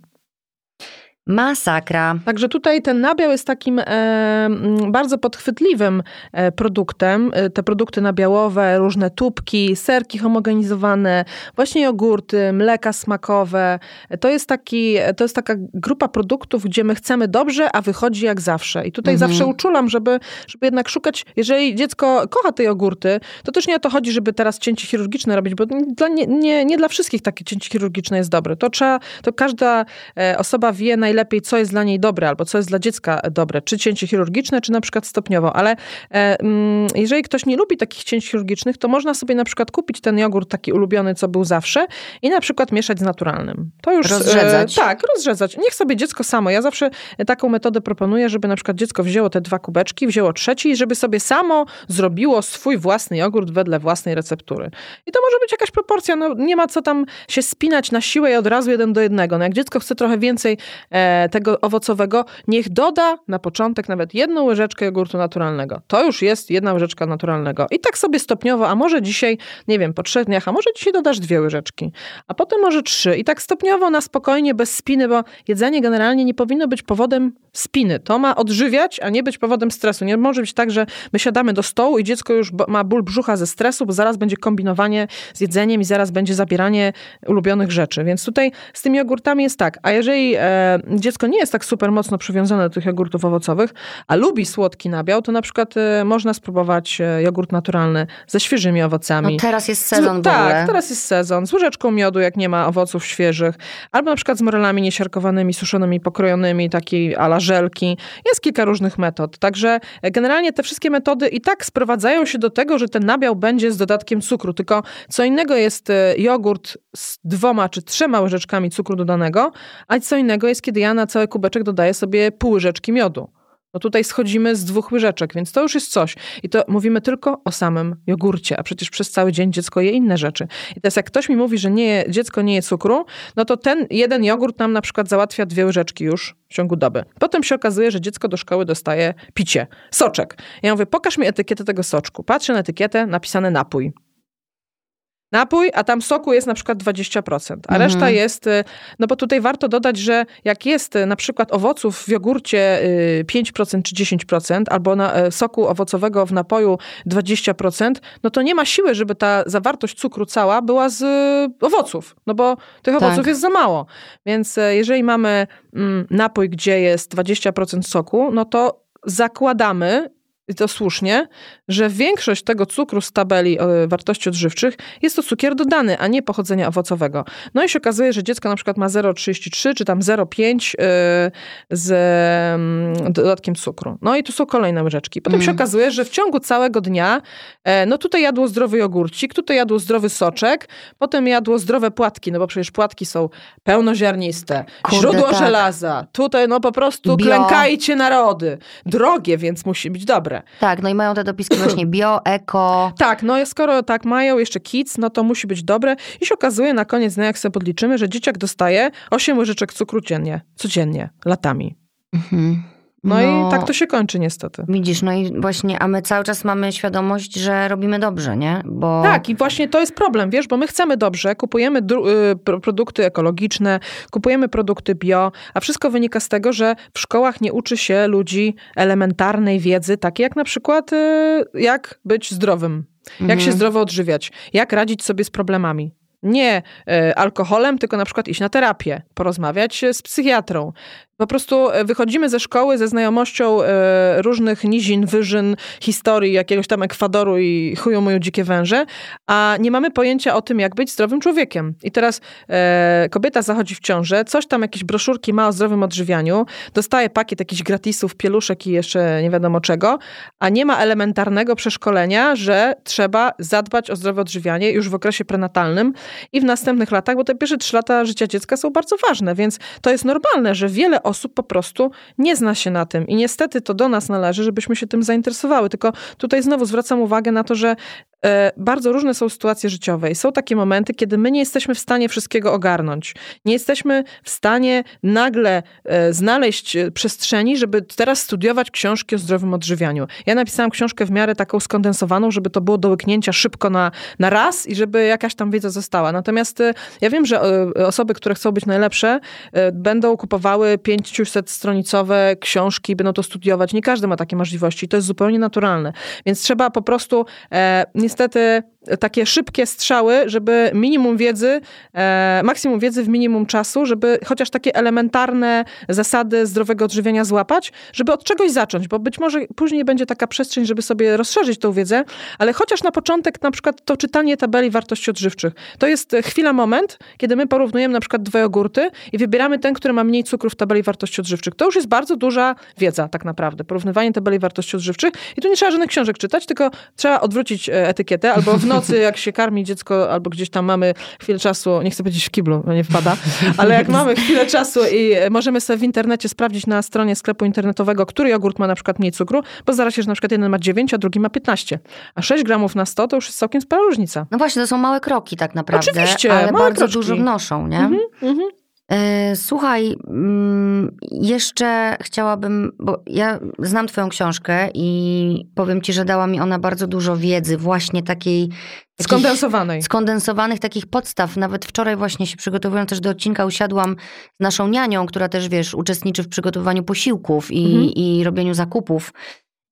Masakra. Także tutaj ten nabiał jest takim e, bardzo podchwytliwym e, produktem. E, te produkty nabiałowe, różne tubki, serki homogenizowane, właśnie jogurty, mleka smakowe. To jest, taki, to jest taka grupa produktów, gdzie my chcemy dobrze, a wychodzi jak zawsze. I tutaj mhm. zawsze uczulam, żeby, żeby jednak szukać, jeżeli dziecko kocha te jogurty, to też nie o to chodzi, żeby teraz cięcie chirurgiczne robić, bo dla, nie, nie, nie dla wszystkich takie cięcie chirurgiczne jest dobre. To trzeba, to każda e, osoba wie najlepiej, najlepiej, co jest dla niej dobre, albo co jest dla dziecka dobre, czy cięcie chirurgiczne, czy na przykład stopniowo. Ale e, mm, jeżeli ktoś nie lubi takich cięć chirurgicznych, to można sobie na przykład kupić ten jogurt taki ulubiony, co był zawsze i na przykład mieszać z naturalnym. To już... Rozrzedzać. E, tak, rozrzedzać. Niech sobie dziecko samo. Ja zawsze taką metodę proponuję, żeby na przykład dziecko wzięło te dwa kubeczki, wzięło trzeci i żeby sobie samo zrobiło swój własny jogurt wedle własnej receptury. I to może być jakaś proporcja. No, nie ma co tam się spinać na siłę i od razu jeden do jednego. No, jak dziecko chce trochę więcej e, tego owocowego, niech doda na początek nawet jedną łyżeczkę jogurtu naturalnego. To już jest jedna łyżeczka naturalnego. I tak sobie stopniowo, a może dzisiaj, nie wiem, po trzech dniach, a może dzisiaj dodasz dwie łyżeczki, a potem może trzy. I tak stopniowo na spokojnie, bez spiny, bo jedzenie generalnie nie powinno być powodem spiny. To ma odżywiać, a nie być powodem stresu. Nie może być tak, że my siadamy do stołu i dziecko już ma ból brzucha ze stresu, bo zaraz będzie kombinowanie z jedzeniem i zaraz będzie zabieranie ulubionych rzeczy. Więc tutaj z tymi jogurtami jest tak. A jeżeli e, dziecko nie jest tak super mocno przywiązane do tych jogurtów owocowych, a lubi słodki nabiał, to na przykład e, można spróbować e, jogurt naturalny ze świeżymi owocami. No teraz jest sezon z, Tak, teraz jest sezon. Z łyżeczką miodu, jak nie ma owoców świeżych. Albo na przykład z morelami niesiarkowanymi, suszonymi, pokrojonymi, takiej ala żelki. Jest kilka różnych metod. Także e, generalnie te wszystkie metody i tak sprowadzają się do tego, że ten nabiał będzie z dodatkiem cukru. Tylko co innego jest jogurt z dwoma czy trzema łyżeczkami cukru dodanego, a co innego jest, kiedy ja na cały kubeczek dodaję sobie pół łyżeczki miodu. No tutaj schodzimy z dwóch łyżeczek, więc to już jest coś. I to mówimy tylko o samym jogurcie, a przecież przez cały dzień dziecko je inne rzeczy. I teraz jak ktoś mi mówi, że nie, dziecko nie je cukru, no to ten jeden jogurt nam na przykład załatwia dwie łyżeczki już w ciągu doby. Potem się okazuje, że dziecko do szkoły dostaje picie, soczek. Ja mówię, pokaż mi etykietę tego soczku. Patrzę na etykietę, napisane napój. Napój, a tam soku jest na przykład 20%, a Mhm. reszta jest, y, no bo tutaj warto dodać, że jak jest y, na przykład owoców w jogurcie y, 5% czy 10%, albo na, soku owocowego w napoju 20%, no to nie ma siły, żeby ta zawartość cukru cała była z y, owoców, no bo tych Tak. owoców jest za mało. Więc jeżeli mamy mm, napój, gdzie jest 20% soku, no to zakładamy, i to słusznie, że większość tego cukru z tabeli e, wartości odżywczych jest to cukier dodany, a nie pochodzenia owocowego. No i się okazuje, że dziecko na przykład ma 0,33 czy tam 0,5 e, z mm, dodatkiem cukru. No i tu są kolejne łyżeczki. Potem się Mm. okazuje, że w ciągu całego dnia e, no tutaj jadło zdrowy jogurcik, tutaj jadło zdrowy soczek, potem jadło zdrowe płatki, no bo przecież płatki są pełnoziarniste, Kurde, źródło tak. żelaza. Tutaj no po prostu Bio. klękajcie narody. Drogie, więc musi być dobre. Tak, no i mają te dopiski właśnie bio, eko. Tak, no i skoro tak mają jeszcze kids, no to musi być dobre. I się okazuje na koniec dnia, jak sobie podliczymy, że dzieciak dostaje 8 łyżeczek cukru dziennie, codziennie, latami. Mhm. No, i tak to się kończy niestety. Widzisz, no i właśnie, a my cały czas mamy świadomość, że robimy dobrze, nie? Bo Tak, i właśnie to jest problem, wiesz, bo my chcemy dobrze, kupujemy y, pro- produkty ekologiczne, kupujemy produkty bio, a wszystko wynika z tego, że w szkołach nie uczy się ludzi elementarnej wiedzy, takiej jak na przykład y, jak być zdrowym, jak Mhm. się zdrowo odżywiać, jak radzić sobie z problemami. Nie y, alkoholem, tylko na przykład iść na terapię, porozmawiać z psychiatrą. Po prostu y, wychodzimy ze szkoły ze znajomością y, różnych nizin, wyżyn, historii jakiegoś tam Ekwadoru i chują moją dzikie węże, a nie mamy pojęcia o tym, jak być zdrowym człowiekiem. I teraz e, kobieta zachodzi w ciążę, coś tam, jakieś broszurki ma o zdrowym odżywianiu, dostaje pakiet jakichś gratisów, pieluszek i jeszcze nie wiadomo czego, a nie ma elementarnego przeszkolenia, że trzeba zadbać o zdrowe odżywianie już w okresie prenatalnym i w następnych latach, bo te pierwsze trzy lata życia dziecka są bardzo ważne, więc to jest normalne, że wiele osób po prostu nie zna się na tym i niestety to do nas należy, żebyśmy się tym zainteresowały. Tylko tutaj znowu zwracam uwagę na to, że e, bardzo różne są sytuacje życiowe i są takie momenty, kiedy my nie jesteśmy w stanie wszystkiego ogarnąć. Nie jesteśmy w stanie nagle e, znaleźć e, przestrzeni, żeby teraz studiować książki o zdrowym odżywianiu. Ja napisałam książkę w miarę taką skondensowaną, żeby to było do łyknięcia szybko na, na raz i żeby jakaś tam wiedza została. Natomiast ja wiem, że osoby, które chcą być najlepsze, będą kupowały 500-stronicowe książki, będą to studiować. Nie każdy ma takie możliwości. To jest zupełnie naturalne. Więc trzeba po prostu e, niestety takie szybkie strzały, żeby minimum wiedzy, e, maksimum wiedzy w minimum czasu, żeby chociaż takie elementarne zasady zdrowego odżywiania złapać, żeby od czegoś zacząć, bo być może później będzie taka przestrzeń, żeby sobie rozszerzyć tą wiedzę, ale chociaż na początek na przykład to czytanie tabeli wartości odżywczych. To jest chwila, moment, kiedy my porównujemy na przykład dwa jogurty i wybieramy ten, który ma mniej cukru w tabeli wartości odżywczych. To już jest bardzo duża wiedza tak naprawdę, porównywanie tabeli wartości odżywczych i tu nie trzeba żadnych książek czytać, tylko trzeba odwrócić e, etykietę albo w nocy, jak się karmi dziecko, albo gdzieś tam mamy chwilę czasu, nie chcę powiedzieć w kiblu, bo nie wpada, ale jak mamy chwilę czasu i możemy sobie w internecie sprawdzić na stronie sklepu internetowego, który jogurt ma na przykład mniej cukru, bo zdarza się, że na przykład jeden ma 9, a drugi ma 15. A 6 gramów na 100 to już jest całkiem spora różnica. No właśnie, to są małe kroki tak naprawdę, Oczywiście, ale bardzo kroczki. dużo wnoszą, nie? Mhm, mhm. E, Słuchaj, mm, jeszcze chciałabym, bo ja znam Twoją książkę i powiem Ci, że dała mi ona bardzo dużo wiedzy, właśnie takiej. Skondensowanej. Skondensowanych takich podstaw. Nawet wczoraj właśnie się przygotowując też do odcinka usiadłam z naszą nianią, która też, wiesz, uczestniczy w przygotowaniu posiłków i, Mhm. i robieniu zakupów.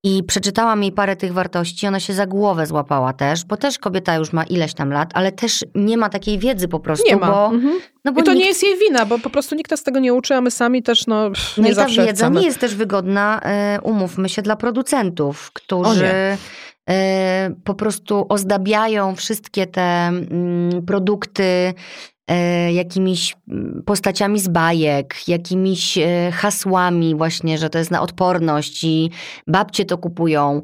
I przeczytałam jej parę tych wartości, ona się za głowę złapała też, bo też kobieta już ma ileś tam lat, ale też nie ma takiej wiedzy po prostu, Nie ma. bo, Mhm. no bo I to nikt nie jest jej wina, bo po prostu nikt nas tego nie uczy, a my sami też no, pff, No nie i ta wiedza chcemy. nie jest też wygodna, e, umówmy się, dla producentów, którzy e, po prostu ozdabiają wszystkie te mm, produkty jakimiś mm, postaciami z bajek, jakimiś e, hasłami właśnie, że to jest na odporność i babcie to kupują,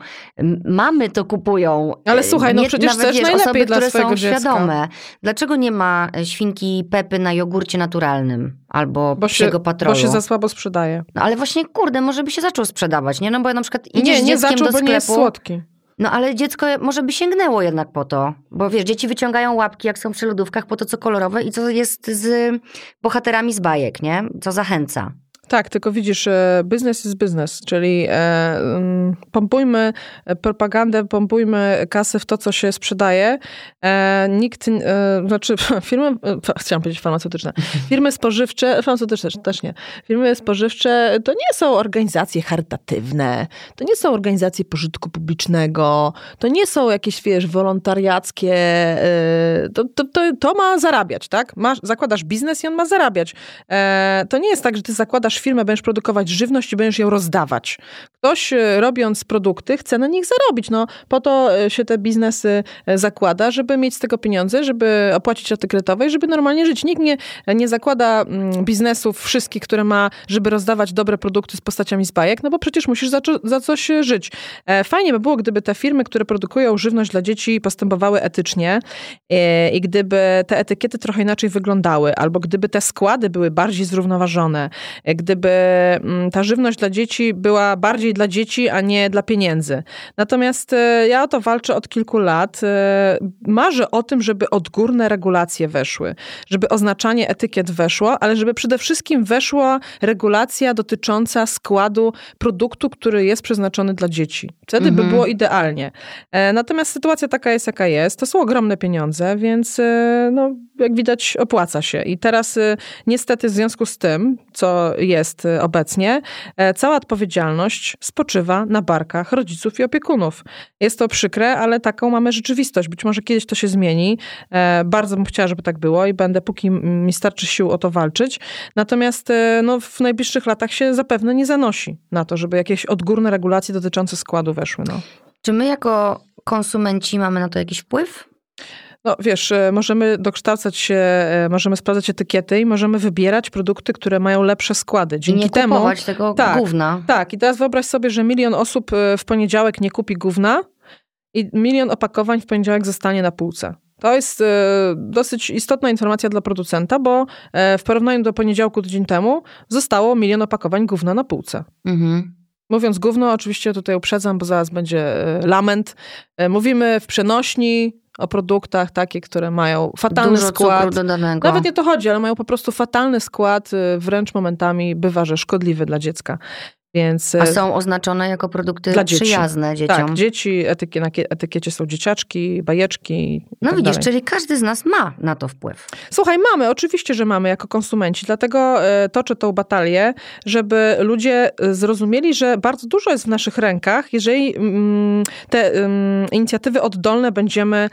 mamy to kupują. Ale E, słuchaj, no nie- przecież nawet, wiesz, najlepiej osoby, dla które swojego są dziecka. świadome. Dlaczego nie ma e, świnki Pepy na jogurcie naturalnym albo Bo się, patrolu? bo się za słabo sprzedaje. No ale właśnie, kurde, może by się zaczął sprzedawać, nie? No bo na przykład idziesz Nie, z nie zaczął, do bo sklepu, nie jest słodki. No ale dziecko może by sięgnęło jednak po to. Bo wiesz, dzieci wyciągają łapki, jak są przy lodówkach, po to co kolorowe i co jest z bohaterami z bajek, nie? Co zachęca. Tak, tylko widzisz, e, biznes jest biznes, czyli e, mm, pompujmy propagandę, pompujmy kasę w to, co się sprzedaje. E, nikt, e, znaczy firmy, chciałam powiedzieć farmaceutyczne, firmy spożywcze, farmaceutyczne też nie, firmy spożywcze to nie są organizacje charytatywne, to nie są organizacje pożytku publicznego, to nie są jakieś, wiesz, wolontariackie, e, to, to, to, to ma zarabiać, tak? Masz, zakładasz biznes i on ma zarabiać. E, to nie jest tak, że ty zakładasz firmę, będziesz produkować żywność i będziesz ją rozdawać. Ktoś e, robiąc produkty chce na nich zarobić. No, po to e, się te biznesy zakłada, żeby mieć z tego pieniądze, żeby opłacić raty kredytowe i żeby normalnie żyć. Nikt nie, nie zakłada mm, biznesów wszystkich, które ma, żeby rozdawać dobre produkty z postaciami z bajek, no bo przecież musisz za, za coś żyć. Fajnie by było, gdyby te firmy, które produkują żywność dla dzieci postępowały etycznie i gdyby te etykiety trochę inaczej wyglądały, albo gdyby te składy były bardziej zrównoważone, gdyby mm, ta żywność dla dzieci była bardziej dla dzieci, a nie dla pieniędzy. Natomiast e, ja o to walczę od kilku lat. E, marzę o tym, żeby odgórne regulacje weszły, żeby oznaczanie etykiet weszło, ale żeby przede wszystkim weszła regulacja dotycząca składu produktu, który jest przeznaczony dla dzieci. Wtedy mhm. by było idealnie. E, natomiast sytuacja taka jest, jaka jest. To są ogromne pieniądze, więc no, jak widać, opłaca się. I teraz niestety w związku z tym, co jest obecnie, cała odpowiedzialność spoczywa na barkach rodziców i opiekunów. Jest to przykre, ale taką mamy rzeczywistość. Być może kiedyś to się zmieni. E, bardzo bym chciała, żeby tak było i będę, póki mi starczy sił o to walczyć. Natomiast e, no, w najbliższych latach się zapewne nie zanosi na to, żeby jakieś odgórne regulacje dotyczące składu weszły. No. Czy my jako konsumenci mamy na to jakiś wpływ? No wiesz, e, możemy dokształcać się, e, możemy sprawdzać etykiety i możemy wybierać produkty, które mają lepsze składy. Dzięki I nie temu, kupować tego tak, gówna. Tak, i teraz wyobraź sobie, że milion osób e, w poniedziałek nie kupi gówna i milion opakowań w poniedziałek zostanie na półce. To jest dosyć istotna informacja dla producenta, bo w porównaniu do poniedziałku tydzień temu zostało milion opakowań gówna na półce. Mhm. Mówiąc gówno, oczywiście tutaj uprzedzam, bo zaraz będzie lament. Mówimy w przenośni, o produktach takie, które mają fatalny Dużo skład. Nawet nie to chodzi, ale mają po prostu fatalny skład, y, wręcz momentami bywa, że szkodliwy dla dziecka. Więc, A e, są oznaczone jako produkty dla dzieci. przyjazne dzieciom. Tak, dzieci, etykie, na etykiecie są dzieciaczki, bajeczki. No tak widzisz, dalej. czyli każdy z nas ma na to wpływ. Słuchaj, mamy, oczywiście, że mamy jako konsumenci, dlatego e, toczę tą batalię, żeby ludzie e, zrozumieli, że bardzo dużo jest w naszych rękach, jeżeli mm, te mm, inicjatywy oddolne będziemy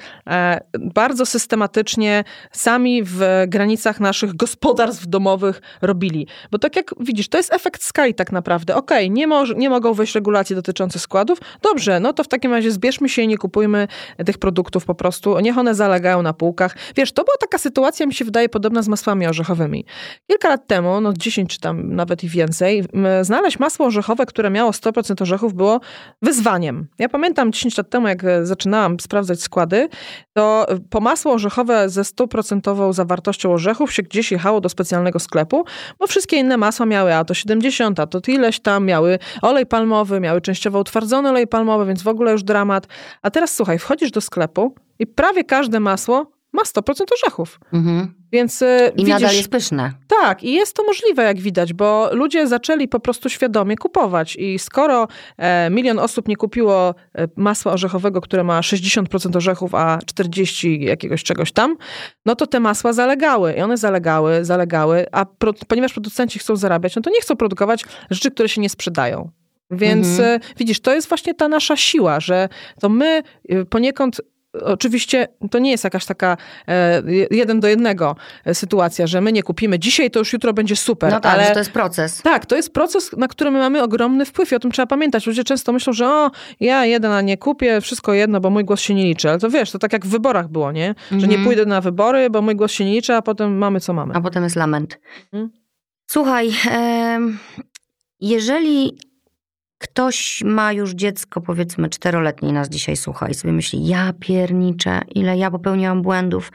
bardzo systematycznie sami w granicach naszych gospodarstw domowych robili. Bo tak jak widzisz, to jest efekt skali tak naprawdę. Okej, okay, nie, nie mogą wejść regulacje dotyczące składów. Dobrze, no to w takim razie zbierzmy się i nie kupujmy tych produktów po prostu. Niech one zalegają na półkach. Wiesz, to była taka sytuacja, mi się wydaje, podobna z masłami orzechowymi. Kilka lat temu, no 10 czy tam nawet i więcej, znaleźć masło orzechowe, które miało 100% orzechów było wyzwaniem. Ja pamiętam 10 lat temu, jak zaczynałam sprawdzać składy, to po masło orzechowe ze 100% zawartością orzechów się gdzieś jechało do specjalnego sklepu, bo wszystkie inne masła miały a to 70, a to ileś tam, miały olej palmowy, miały częściowo utwardzony olej palmowy, więc w ogóle już dramat. A teraz słuchaj, wchodzisz do sklepu i prawie każde masło ma 100% orzechów. Mhm. Więc e, I widzisz, nadal jest pyszne. Tak, i jest to możliwe, jak widać, bo ludzie zaczęli po prostu świadomie kupować. I skoro e, milion osób nie kupiło e, masła orzechowego, które ma 60% orzechów, a 40 jakiegoś czegoś tam, no to te masła zalegały. I one zalegały, zalegały, a pro, ponieważ producenci chcą zarabiać, no to nie chcą produkować rzeczy, które się nie sprzedają. Więc mhm. widzisz, to jest właśnie ta nasza siła, że to my poniekąd Oczywiście to nie jest jakaś taka e, jeden do jednego e, sytuacja, że my nie kupimy dzisiaj, to już jutro będzie super. No tak, ale to jest proces. Tak, to jest proces, na który my mamy ogromny wpływ i o tym trzeba pamiętać. Ludzie często myślą, że o, ja jeden, a nie kupię, wszystko jedno, bo mój głos się nie liczy. Ale to wiesz, to tak jak w wyborach było, nie? Mhm. Że nie mhm. pójdę na wybory, bo mój głos się nie liczy, a potem mamy co mamy. A potem jest lament. Mhm. Słuchaj, jeżeli ktoś ma już dziecko, powiedzmy czteroletnie nas dzisiaj słucha i sobie myśli, ja pierniczę, ile ja popełniłam błędów.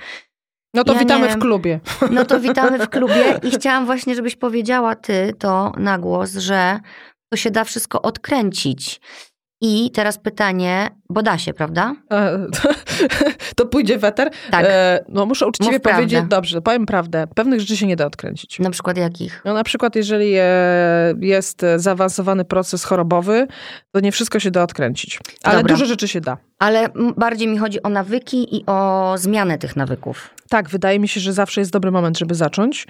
No to ja witamy w klubie. No to witamy w klubie i chciałam właśnie, żebyś powiedziała ty to na głos, że to się da wszystko odkręcić. I teraz pytanie, bo da się, prawda? E, to pójdzie weter. Tak. E, no muszę uczciwie Mów prawdę. powiedzieć, dobrze, powiem prawdę. Pewnych rzeczy się nie da odkręcić. Na przykład jakich? No na przykład jeżeli e, jest zaawansowany proces chorobowy, to nie wszystko się da odkręcić. Ale Dobra. dużo rzeczy się da. Ale bardziej mi chodzi o nawyki i o zmianę tych nawyków. Tak, wydaje mi się, że zawsze jest dobry moment, żeby zacząć.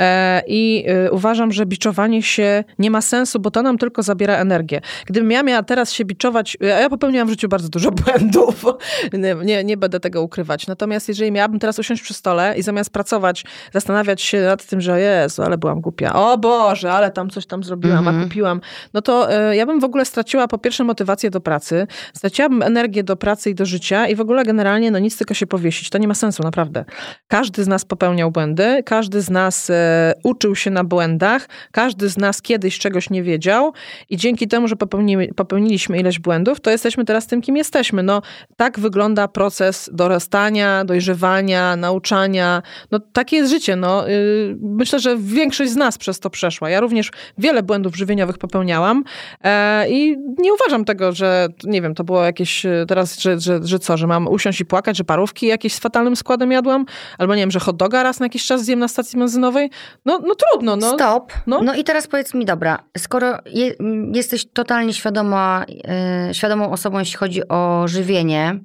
E, I y, uważam, że biczowanie się nie ma sensu, bo to nam tylko zabiera energię. Gdybym ja miała teraz się biczować, a ja popełniłam w życiu bardzo dużo błędów, nie, nie, nie będę tego ukrywać. Natomiast jeżeli miałabym teraz usiąść przy stole i zamiast pracować, zastanawiać się nad tym, że Jezu, ale byłam głupia, o Boże, ale tam coś tam zrobiłam, Mhm. a kupiłam, no to e, ja bym w ogóle straciła po pierwsze motywację do pracy, straciłabym energię do pracy i do życia i w ogóle generalnie no nic tylko się powiesić. To nie ma sensu, naprawdę. Każdy z nas popełniał błędy, każdy z nas e, uczył się na błędach, każdy z nas kiedyś czegoś nie wiedział i dzięki temu, że popełnili, popełniliśmy ileś błędów, to jesteśmy teraz tym, kim jesteśmy. No, tak wygląda proces dorastania, dojrzewania, nauczania. No, takie jest życie. No, y, myślę, że większość z nas przez to przeszła. Ja również wiele błędów żywieniowych popełniałam e, i nie uważam tego, że, nie wiem, to było jakieś e, teraz, że, że, że co, że mam usiąść i płakać, że parówki jakieś z fatalnym składem jadłam, albo nie wiem, że hot doga raz na jakiś czas zjem na stacji benzynowej. No, no trudno, no. Stop. no. No. i teraz powiedz mi, dobra, skoro je, jesteś totalnie świadoma, e, świadomą osobą, jeśli chodzi o żywienie,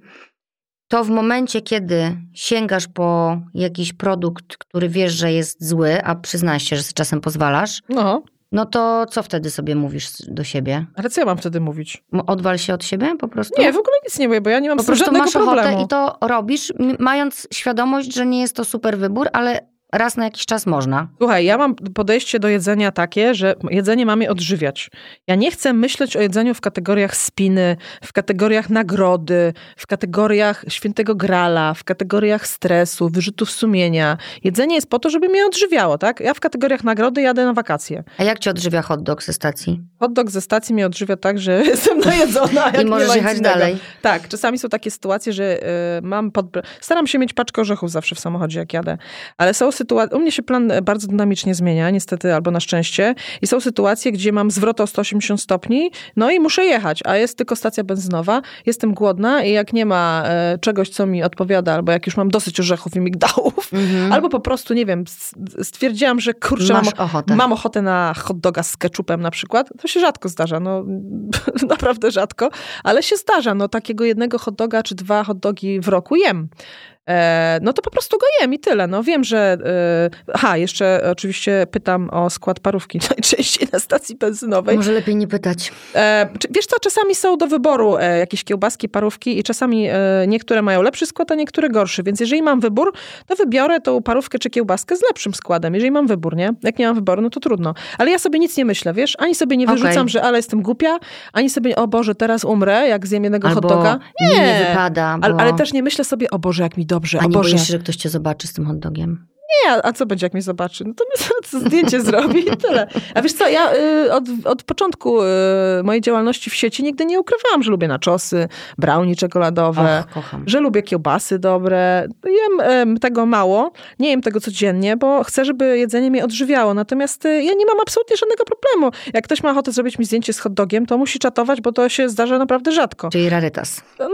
to w momencie, kiedy sięgasz po jakiś produkt, który wiesz, że jest zły, a przyznasz się, że sobie czasem pozwalasz, No, no to co wtedy sobie mówisz do siebie? ale co ja mam wtedy mówić? Odwal się od siebie po prostu? Nie, w ogóle nic nie mówię, bo ja nie mam po prostu żadnego masz problemu. i to robisz, mając świadomość, że nie jest to super wybór, ale raz na jakiś czas można. Słuchaj, ja mam podejście do jedzenia takie, że jedzenie ma mnie odżywiać. Ja nie chcę myśleć o jedzeniu w kategoriach spiny, w kategoriach nagrody, w kategoriach świętego grala, w kategoriach stresu, wyrzutów sumienia. Jedzenie jest po to, żeby mnie odżywiało, tak? Ja w kategoriach nagrody jadę na wakacje. A jak cię odżywia hot dog ze stacji? Hot dog ze stacji mnie odżywia tak, że jestem najedzona. I możesz jechać innego. dalej. Tak, czasami są takie sytuacje, że y, mam pod... Staram się mieć paczkę orzechów zawsze w samochodzie, jak jadę. Ale są sytuacje... U mnie się plan e, bardzo dynamicznie zmienia, niestety, albo na szczęście. I są sytuacje, gdzie mam zwrot o 180 stopni, no i muszę jechać, a jest tylko stacja benzynowa. Jestem głodna i jak nie ma e, czegoś, co mi odpowiada, albo jak już mam dosyć orzechów i migdałów, Mhm. albo po prostu, nie wiem, stwierdziłam, że kurczę, mam, ochotę. mam ochotę na hot doga z ketchupem na przykład. To się rzadko zdarza, no naprawdę rzadko, ale się zdarza. No takiego jednego hot doga czy dwa hot dogi w roku jem. E, no to po prostu go jem i tyle. No wiem, że... E, aha, jeszcze oczywiście pytam o skład parówki najczęściej na stacji benzynowej. Może lepiej nie pytać. E, wiesz co, czasami są do wyboru jakieś kiełbaski, parówki i czasami niektóre mają lepszy skład, a niektóre gorszy. Więc jeżeli mam wybór, to wybiorę tą parówkę czy kiełbaskę z lepszym składem. Jeżeli mam wybór, nie? Jak nie mam wyboru, no to trudno. Ale ja sobie nic nie myślę, wiesz? Ani sobie nie wyrzucam, że ale jestem głupia, ani sobie, o Boże, teraz umrę, jak zjem jednego hot Albo doga. nie, nie wypada, bo... Ale, ale też nie myślę sobie, o Boże, jak mi dobrze, A nie boisz się, że ktoś cię zobaczy z tym hot dogiem? Nie, a- a co będzie, jak mnie zobaczy? No to co zdjęcie zrobi i tyle. A wiesz co, ja y, od, od początku y, mojej działalności w sieci nigdy nie ukrywałam, że lubię naczosy, brownie czekoladowe, Och, kocham. że lubię kiełbasy dobre. Jem em, tego mało, nie jem tego codziennie, bo chcę, żeby jedzenie mnie odżywiało. Natomiast y, ja nie mam absolutnie żadnego problemu. Jak ktoś ma ochotę zrobić mi zdjęcie z hot dogiem, to musi czatować, bo to się zdarza naprawdę rzadko. Czyli rarytas. No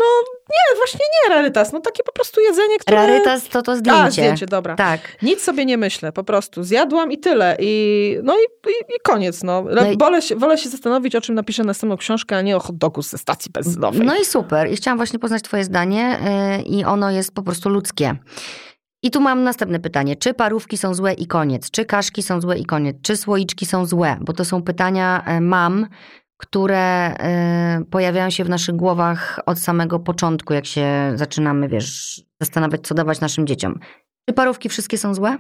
nie, właśnie nie rarytas, no takie po prostu jedzenie, które... Rarytas to to zdjęcie. A, zdjęcie, dobra. Tak. Nic sobie nie myślę, po prostu zjadłam i tyle. I, no i, i, i koniec. No. No i- Wolę, się, wolę się zastanowić, o czym napiszę następną książkę, a nie o hot dogu ze stacji benzynowej. No i super. I chciałam właśnie poznać twoje zdanie yy, i ono jest po prostu ludzkie. I tu mam następne pytanie. Czy parówki są złe i koniec? Czy kaszki są złe i koniec? Czy słoiczki są złe? Bo to są pytania e, mam, które y, pojawiają się w naszych głowach od samego początku, jak się zaczynamy, wiesz, zastanawiać, co dawać naszym dzieciom. Czy parówki wszystkie są złe?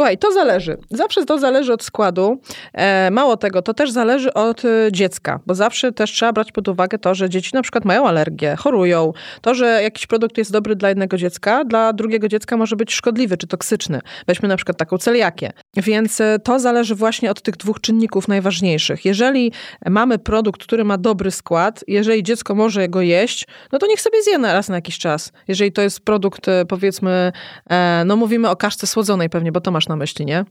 Słuchaj, to zależy. Zawsze to zależy od składu. E, mało tego, to też zależy od e, dziecka, bo zawsze też trzeba brać pod uwagę to, że dzieci na przykład mają alergię, chorują. To, że jakiś produkt jest dobry dla jednego dziecka, dla drugiego dziecka może być szkodliwy czy toksyczny. Weźmy na przykład taką celiakię. Więc e, to zależy właśnie od tych dwóch czynników najważniejszych. Jeżeli mamy produkt, który ma dobry skład, jeżeli dziecko może go jeść, no to niech sobie zje na raz na jakiś czas. Jeżeli to jest produkt, e, powiedzmy, e, no mówimy o kaszce słodzonej pewnie, bo to masz na myśli, nie?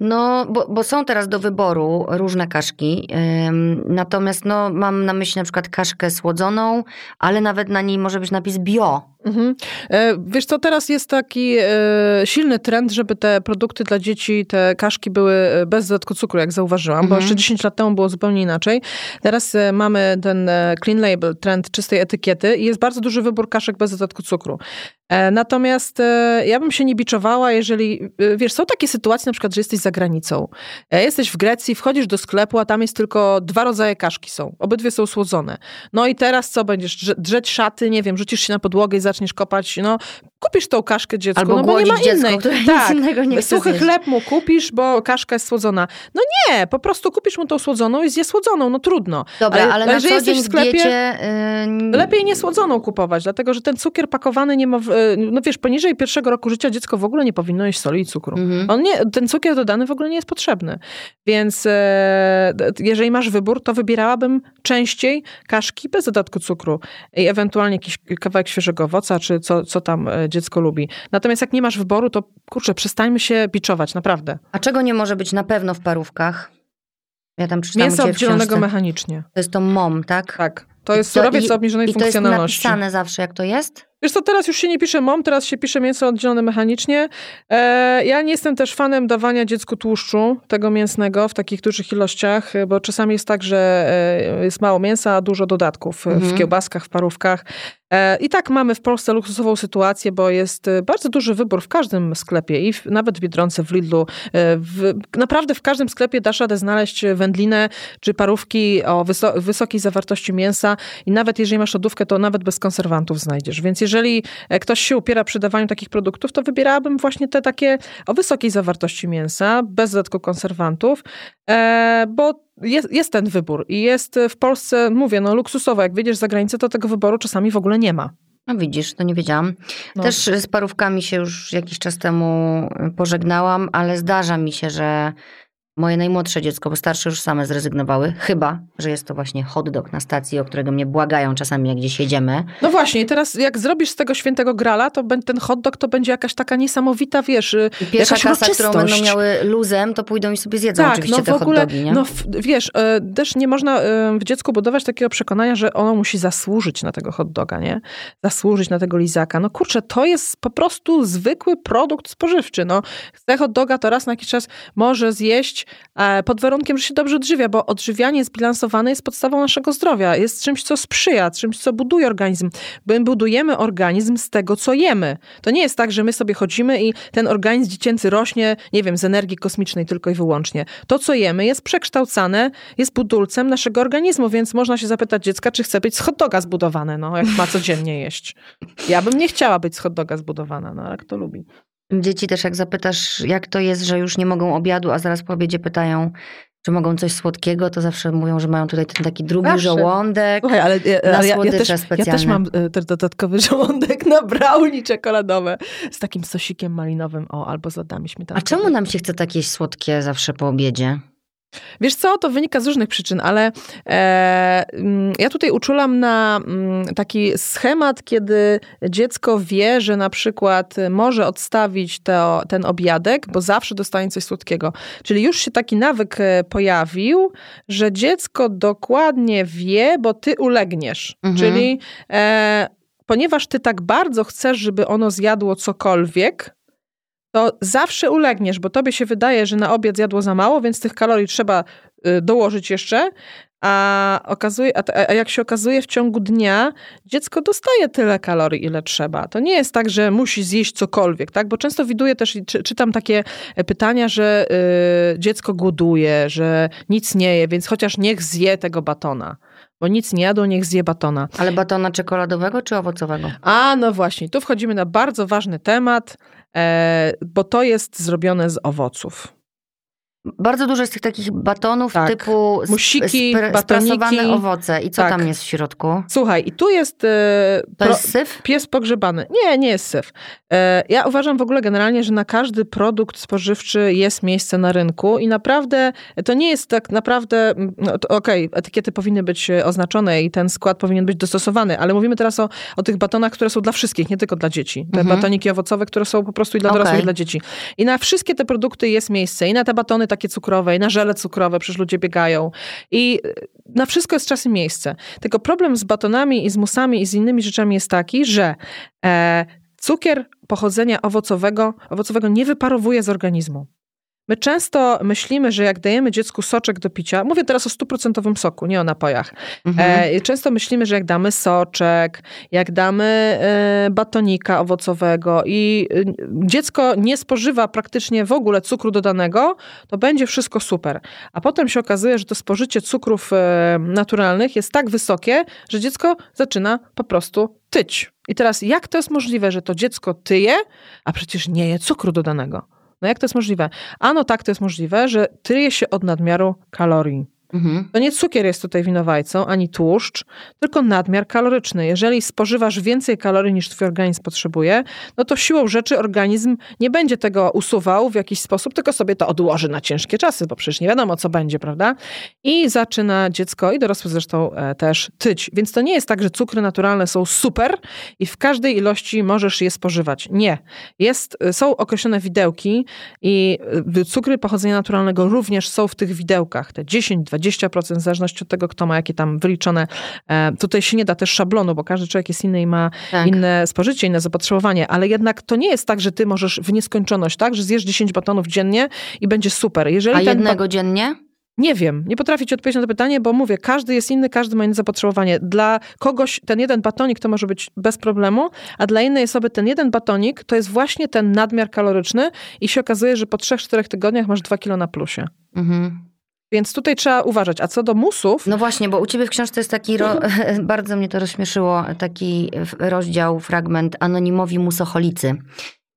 No, bo, bo są teraz do wyboru różne kaszki. Natomiast no, mam na myśli na przykład kaszkę słodzoną, ale nawet na niej może być napis bio. Mhm. E, wiesz co, teraz jest taki e, silny trend, żeby te produkty dla dzieci, te kaszki były e, bez dodatku cukru, jak zauważyłam, bo Mhm. jeszcze 10 lat temu było zupełnie inaczej. Teraz mamy ten clean label, trend czystej etykiety i jest bardzo duży wybór kaszek bez dodatku cukru. E, Natomiast e, ja bym się nie biczowała, jeżeli, e, wiesz, są takie sytuacje na przykład, że jesteś za granicą. Jesteś w Grecji, wchodzisz do sklepu, a tam jest tylko dwa rodzaje kaszki są. Obydwie są słodzone. No i teraz co będziesz? Drze- Drzeć szaty, nie wiem, rzucisz się na podłogę i zaczniesz kopać, no kupisz tą kaszkę dziecku, Albo no bo nie ma dziecko, innej. nic tak, innego nie suchy chleb mu kupisz, bo kaszka jest słodzona. No nie, po prostu kupisz mu tą słodzoną i zje słodzoną, no trudno. Dobra, ale, ale na jeżeli jesteś w sklepie, diecie... Yy, Lepiej niesłodzoną kupować, dlatego że ten cukier pakowany nie ma, w, no wiesz, poniżej pierwszego roku życia dziecko w ogóle nie powinno jeść soli i cukru. Mhm. On nie, ten cukier dodany w ogóle nie jest potrzebny. Więc e, jeżeli masz wybór, to wybierałabym częściej kaszki bez dodatku cukru i ewentualnie jakiś kawałek świeżego owoca, czy co, co tam e, dziecko lubi. Natomiast jak nie masz wyboru, to kurczę, przestańmy się biczować, naprawdę. A czego nie może być na pewno w parówkach? Ja tam czytałam Mięso książce. mechanicznie. To jest to MOM, tak? Tak. To jest I co- surowiec i- obniżonej I to jest funkcjonalności. napisane zawsze, jak to jest? Wiesz co, teraz już się nie pisze MOM, teraz się pisze mięso oddzielone mechanicznie. E, ja nie jestem też fanem dawania dziecku tłuszczu, tego mięsnego w takich dużych ilościach, e, bo czasami jest tak, że e, jest mało mięsa, a dużo dodatków w Mhm. kiełbaskach, w parówkach. E, I tak mamy w Polsce luksusową sytuację, bo jest e, bardzo duży wybór w każdym sklepie i w, nawet w Biedronce, w Lidlu. e, W, naprawdę w każdym sklepie dasz radę znaleźć wędlinę czy parówki o wyso- wysokiej zawartości mięsa i nawet jeżeli masz lodówkę, to nawet bez konserwantów znajdziesz. Więc jeżeli e, ktoś się upiera przy dawaniu takich produktów, to wybierałabym właśnie te takie o wysokiej zawartości mięsa, bez dodatku konserwantów, e, bo jest, jest ten wybór i jest w Polsce, mówię, no luksusowo, jak wyjdziesz za granicę, to tego wyboru czasami w ogóle nie ma. No widzisz, to nie wiedziałam. No. Też z parówkami się już jakiś czas temu pożegnałam, ale zdarza mi się, że moje najmłodsze dziecko, bo starsze już same zrezygnowały, chyba, że jest to właśnie hot dog na stacji, o którego mnie błagają czasami, jak gdzieś jedziemy. No właśnie, i teraz jak zrobisz z tego świętego grala, to ten hot dog to będzie jakaś taka niesamowita, wiesz, y, I pierwsza jakaś kasa, którą będą miały luzem, to pójdą i sobie zjedzą Tak, oczywiście no w te ogóle, hot dogi, nie? no w, wiesz, e, też nie można e, w dziecku budować takiego przekonania, że ono musi zasłużyć na tego hot doga, nie? Zasłużyć na tego lizaka. No kurczę, to jest po prostu zwykły produkt spożywczy, no. Chce hot doga, to raz na jakiś czas może zjeść pod warunkiem, że się dobrze odżywia, bo odżywianie zbilansowane jest podstawą naszego zdrowia. Jest czymś, co sprzyja, czymś, co buduje organizm. My budujemy organizm z tego, co jemy. To nie jest tak, że my sobie chodzimy i ten organizm dziecięcy rośnie, nie wiem, z energii kosmicznej tylko i wyłącznie. To, co jemy, jest przekształcane, jest budulcem naszego organizmu, więc można się zapytać dziecka, czy chce być z hot doga zbudowane, no, jak ma codziennie jeść. Ja bym nie chciała być z hot doga zbudowana, no, ale kto lubi. Dzieci też jak zapytasz, jak to jest, że już nie mogą obiadu, a zaraz po obiedzie pytają, czy mogą coś słodkiego, to zawsze mówią, że mają tutaj ten taki drugi Zawsze. żołądek. Słuchaj, ale, ja- Na ale ja, ja, też, ja też mam e, ten dodatkowy żołądek na brownie czekoladowe z takim sosikiem malinowym, o, albo z lodami A czemu nam się chce takie słodkie zawsze po obiedzie? Wiesz co, to wynika z różnych przyczyn, ale e, mm, ja tutaj uczulam na mm, taki schemat, kiedy dziecko wie, że na przykład może odstawić to, ten obiadek, bo zawsze dostanie coś słodkiego. Czyli już się taki nawyk e, pojawił, że dziecko dokładnie wie, bo ty ulegniesz. Mhm. Czyli e, ponieważ ty tak bardzo chcesz, żeby ono zjadło cokolwiek, to zawsze ulegniesz, bo tobie się wydaje, że na obiad zjadło za mało, więc tych kalorii trzeba y, dołożyć jeszcze. A, okazuje, a, a jak się okazuje, w ciągu dnia dziecko dostaje tyle kalorii, ile trzeba. To nie jest tak, że musi zjeść cokolwiek, tak? Bo często widuję też i czy, czytam takie e, pytania, że y, dziecko głoduje, że nic nie je, więc chociaż niech zje tego batona. Bo nic nie jadło, niech zje batona. Ale batona czekoladowego czy owocowego? A, no właśnie, tu wchodzimy na bardzo ważny temat, bo to jest zrobione z owoców. Bardzo dużo jest tych takich batonów Tak. typu Musiki, sprasowane owoce. I co Tak. tam jest w środku? Słuchaj, i tu jest, e, To pro- jest syf? pies pogrzebany. Nie, nie jest syf. E, ja uważam w ogóle generalnie, że na każdy produkt spożywczy jest miejsce na rynku i naprawdę to nie jest tak naprawdę, no, okej, okay, etykiety powinny być oznaczone i ten skład powinien być dostosowany, ale mówimy teraz o, o tych batonach, które są dla wszystkich, nie tylko dla dzieci. Te mhm. batoniki owocowe, które są po prostu i dla dorosłych, okay. i dla dzieci. I na wszystkie te produkty jest miejsce i na te batony takie cukrowe, i na żele cukrowe, przecież ludzie biegają. I na wszystko jest czas i miejsce. Tylko problem z batonami i z musami i z innymi rzeczami jest taki, że e, cukier pochodzenia owocowego, owocowego nie wyparowuje z organizmu. My często myślimy, że jak dajemy dziecku soczek do picia, mówię teraz o stuprocentowym soku, nie o napojach. Mhm. E, często myślimy, że jak damy soczek, jak damy e, batonika owocowego i e, dziecko nie spożywa praktycznie w ogóle cukru dodanego, to będzie wszystko super. A potem się okazuje, że to spożycie cukrów e, naturalnych jest tak wysokie, że dziecko zaczyna po prostu tyć. I teraz jak to jest możliwe, że to dziecko tyje, a przecież nie je cukru dodanego? No jak to jest możliwe? Ano tak to jest możliwe, że tyje się od nadmiaru kalorii. Mhm. To nie cukier jest tutaj winowajcą, ani tłuszcz, tylko nadmiar kaloryczny. Jeżeli spożywasz więcej kalorii niż twój organizm potrzebuje, no to siłą rzeczy organizm nie będzie tego usuwał w jakiś sposób, tylko sobie to odłoży na ciężkie czasy, bo przecież nie wiadomo, co będzie, prawda? I zaczyna dziecko, i dorosły zresztą e, też, tyć. Więc to nie jest tak, że cukry naturalne są super i w każdej ilości możesz je spożywać. Nie. Jest, e, są określone widełki i e, cukry pochodzenia naturalnego również są w tych widełkach. Te 10, 20, 20%, w zależności od tego, kto ma jakie tam wyliczone. E, tutaj się nie da też szablonu, bo każdy człowiek jest inny i ma tak. inne spożycie, inne zapotrzebowanie, ale jednak to nie jest tak, że ty możesz w nieskończoność, tak, że zjesz 10 batonów dziennie i będzie super. Jeżeli A jednego dziennie? Nie wiem, nie potrafię ci odpowiedzieć na to pytanie, bo mówię, każdy jest inny, każdy ma inne zapotrzebowanie. Dla kogoś ten jeden batonik to może być bez problemu, a dla innej osoby ten jeden batonik to jest właśnie ten nadmiar kaloryczny i się okazuje, że po 3-4 tygodniach masz 2 kilo na plusie. Mhm. Więc tutaj trzeba uważać. A co do musów. No właśnie, bo u ciebie w książce jest taki, ro... bardzo mnie to rozśmieszyło, taki rozdział, fragment anonimowi musocholicy.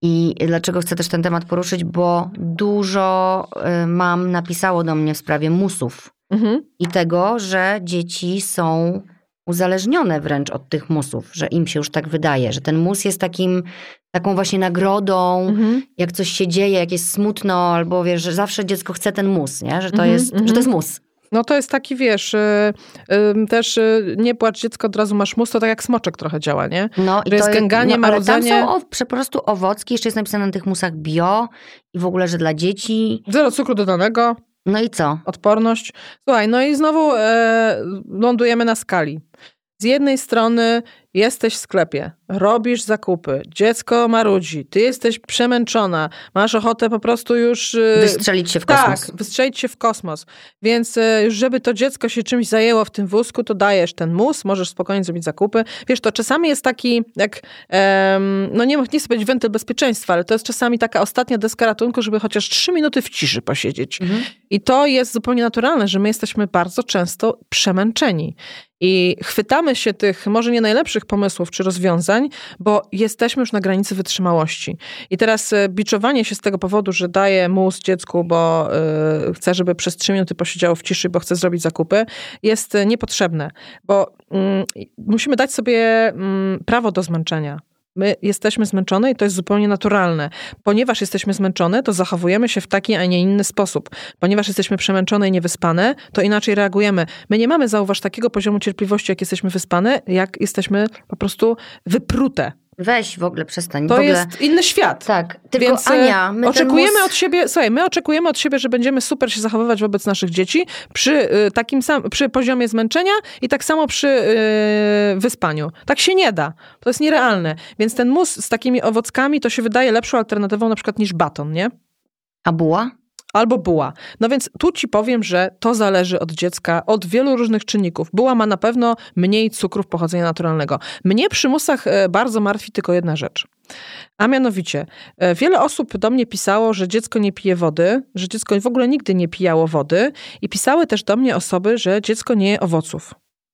I dlaczego chcę też ten temat poruszyć? Bo dużo y, mam napisało do mnie w sprawie musów mhm. i tego, że dzieci są uzależnione wręcz od tych musów, że im się już tak wydaje, że ten mus jest takim taką właśnie nagrodą, mhm. jak coś się dzieje, jak jest smutno, albo wiesz, że zawsze dziecko chce ten mus, nie? Że, to mhm, jest, że to jest mus. No to jest taki, wiesz, yy, yy, też yy, nie płacz dziecko, od razu masz mus, to tak jak smoczek trochę działa, nie? No że i jest gęganie, no, ale tam są o, po prostu owocki, jeszcze jest napisane na tych musach bio i w ogóle, że dla dzieci. Zero cukru dodanego. No i co? Odporność. Słuchaj, no i znowu e, lądujemy na skali. Z jednej strony jesteś w sklepie, robisz zakupy, dziecko marudzi, ty jesteś przemęczona, masz ochotę po prostu już... Y, wystrzelić się w kosmos. Tak, wystrzelić się w kosmos. Więc y, żeby to dziecko się czymś zajęło w tym wózku, to dajesz ten mus, możesz spokojnie zrobić zakupy. Wiesz, to czasami jest taki, jak, um, no nie, nie chcę powiedzieć wentyl bezpieczeństwa, ale to jest czasami taka ostatnia deska ratunku, żeby chociaż trzy minuty w ciszy posiedzieć. Mhm. I to jest zupełnie naturalne, że my jesteśmy bardzo często przemęczeni. I chwytamy się tych może nie najlepszych pomysłów czy rozwiązań, bo jesteśmy już na granicy wytrzymałości. I teraz e, biczowanie się z tego powodu, że daję mus dziecku, bo yy, chcę, żeby przez trzy minuty posiedziało w ciszy, bo chcę zrobić zakupy, jest e, niepotrzebne, bo yy, musimy dać sobie yy, prawo do zmęczenia. My jesteśmy zmęczone i to jest zupełnie naturalne. Ponieważ jesteśmy zmęczone, to zachowujemy się w taki, a nie inny sposób. Ponieważ jesteśmy przemęczone i niewyspane, to inaczej reagujemy. My nie mamy, zauważ, takiego poziomu cierpliwości, jak jesteśmy wyspane, jak jesteśmy po prostu wyprute. Weź w ogóle przestań. To ogóle... jest inny świat. Tak, tylko Więc e, Ania, my oczekujemy mus... od siebie, słuchaj, my oczekujemy od siebie, że będziemy super się zachowywać wobec naszych dzieci przy y, takim sam, przy poziomie zmęczenia i tak samo przy y, wyspaniu. Tak się nie da. To jest nierealne. Więc ten mus z takimi owockami to się wydaje lepszą alternatywą na przykład niż baton, nie? A buła? Albo buła. No więc tu ci powiem, że to zależy od dziecka, od wielu różnych czynników. Buła ma na pewno mniej cukrów pochodzenia naturalnego. Mnie przy musach e, bardzo martwi tylko jedna rzecz. A mianowicie, e, wiele osób do mnie pisało, że dziecko nie pije wody, że dziecko w ogóle nigdy nie pijało wody i pisały też do mnie osoby, że dziecko nie je owoców.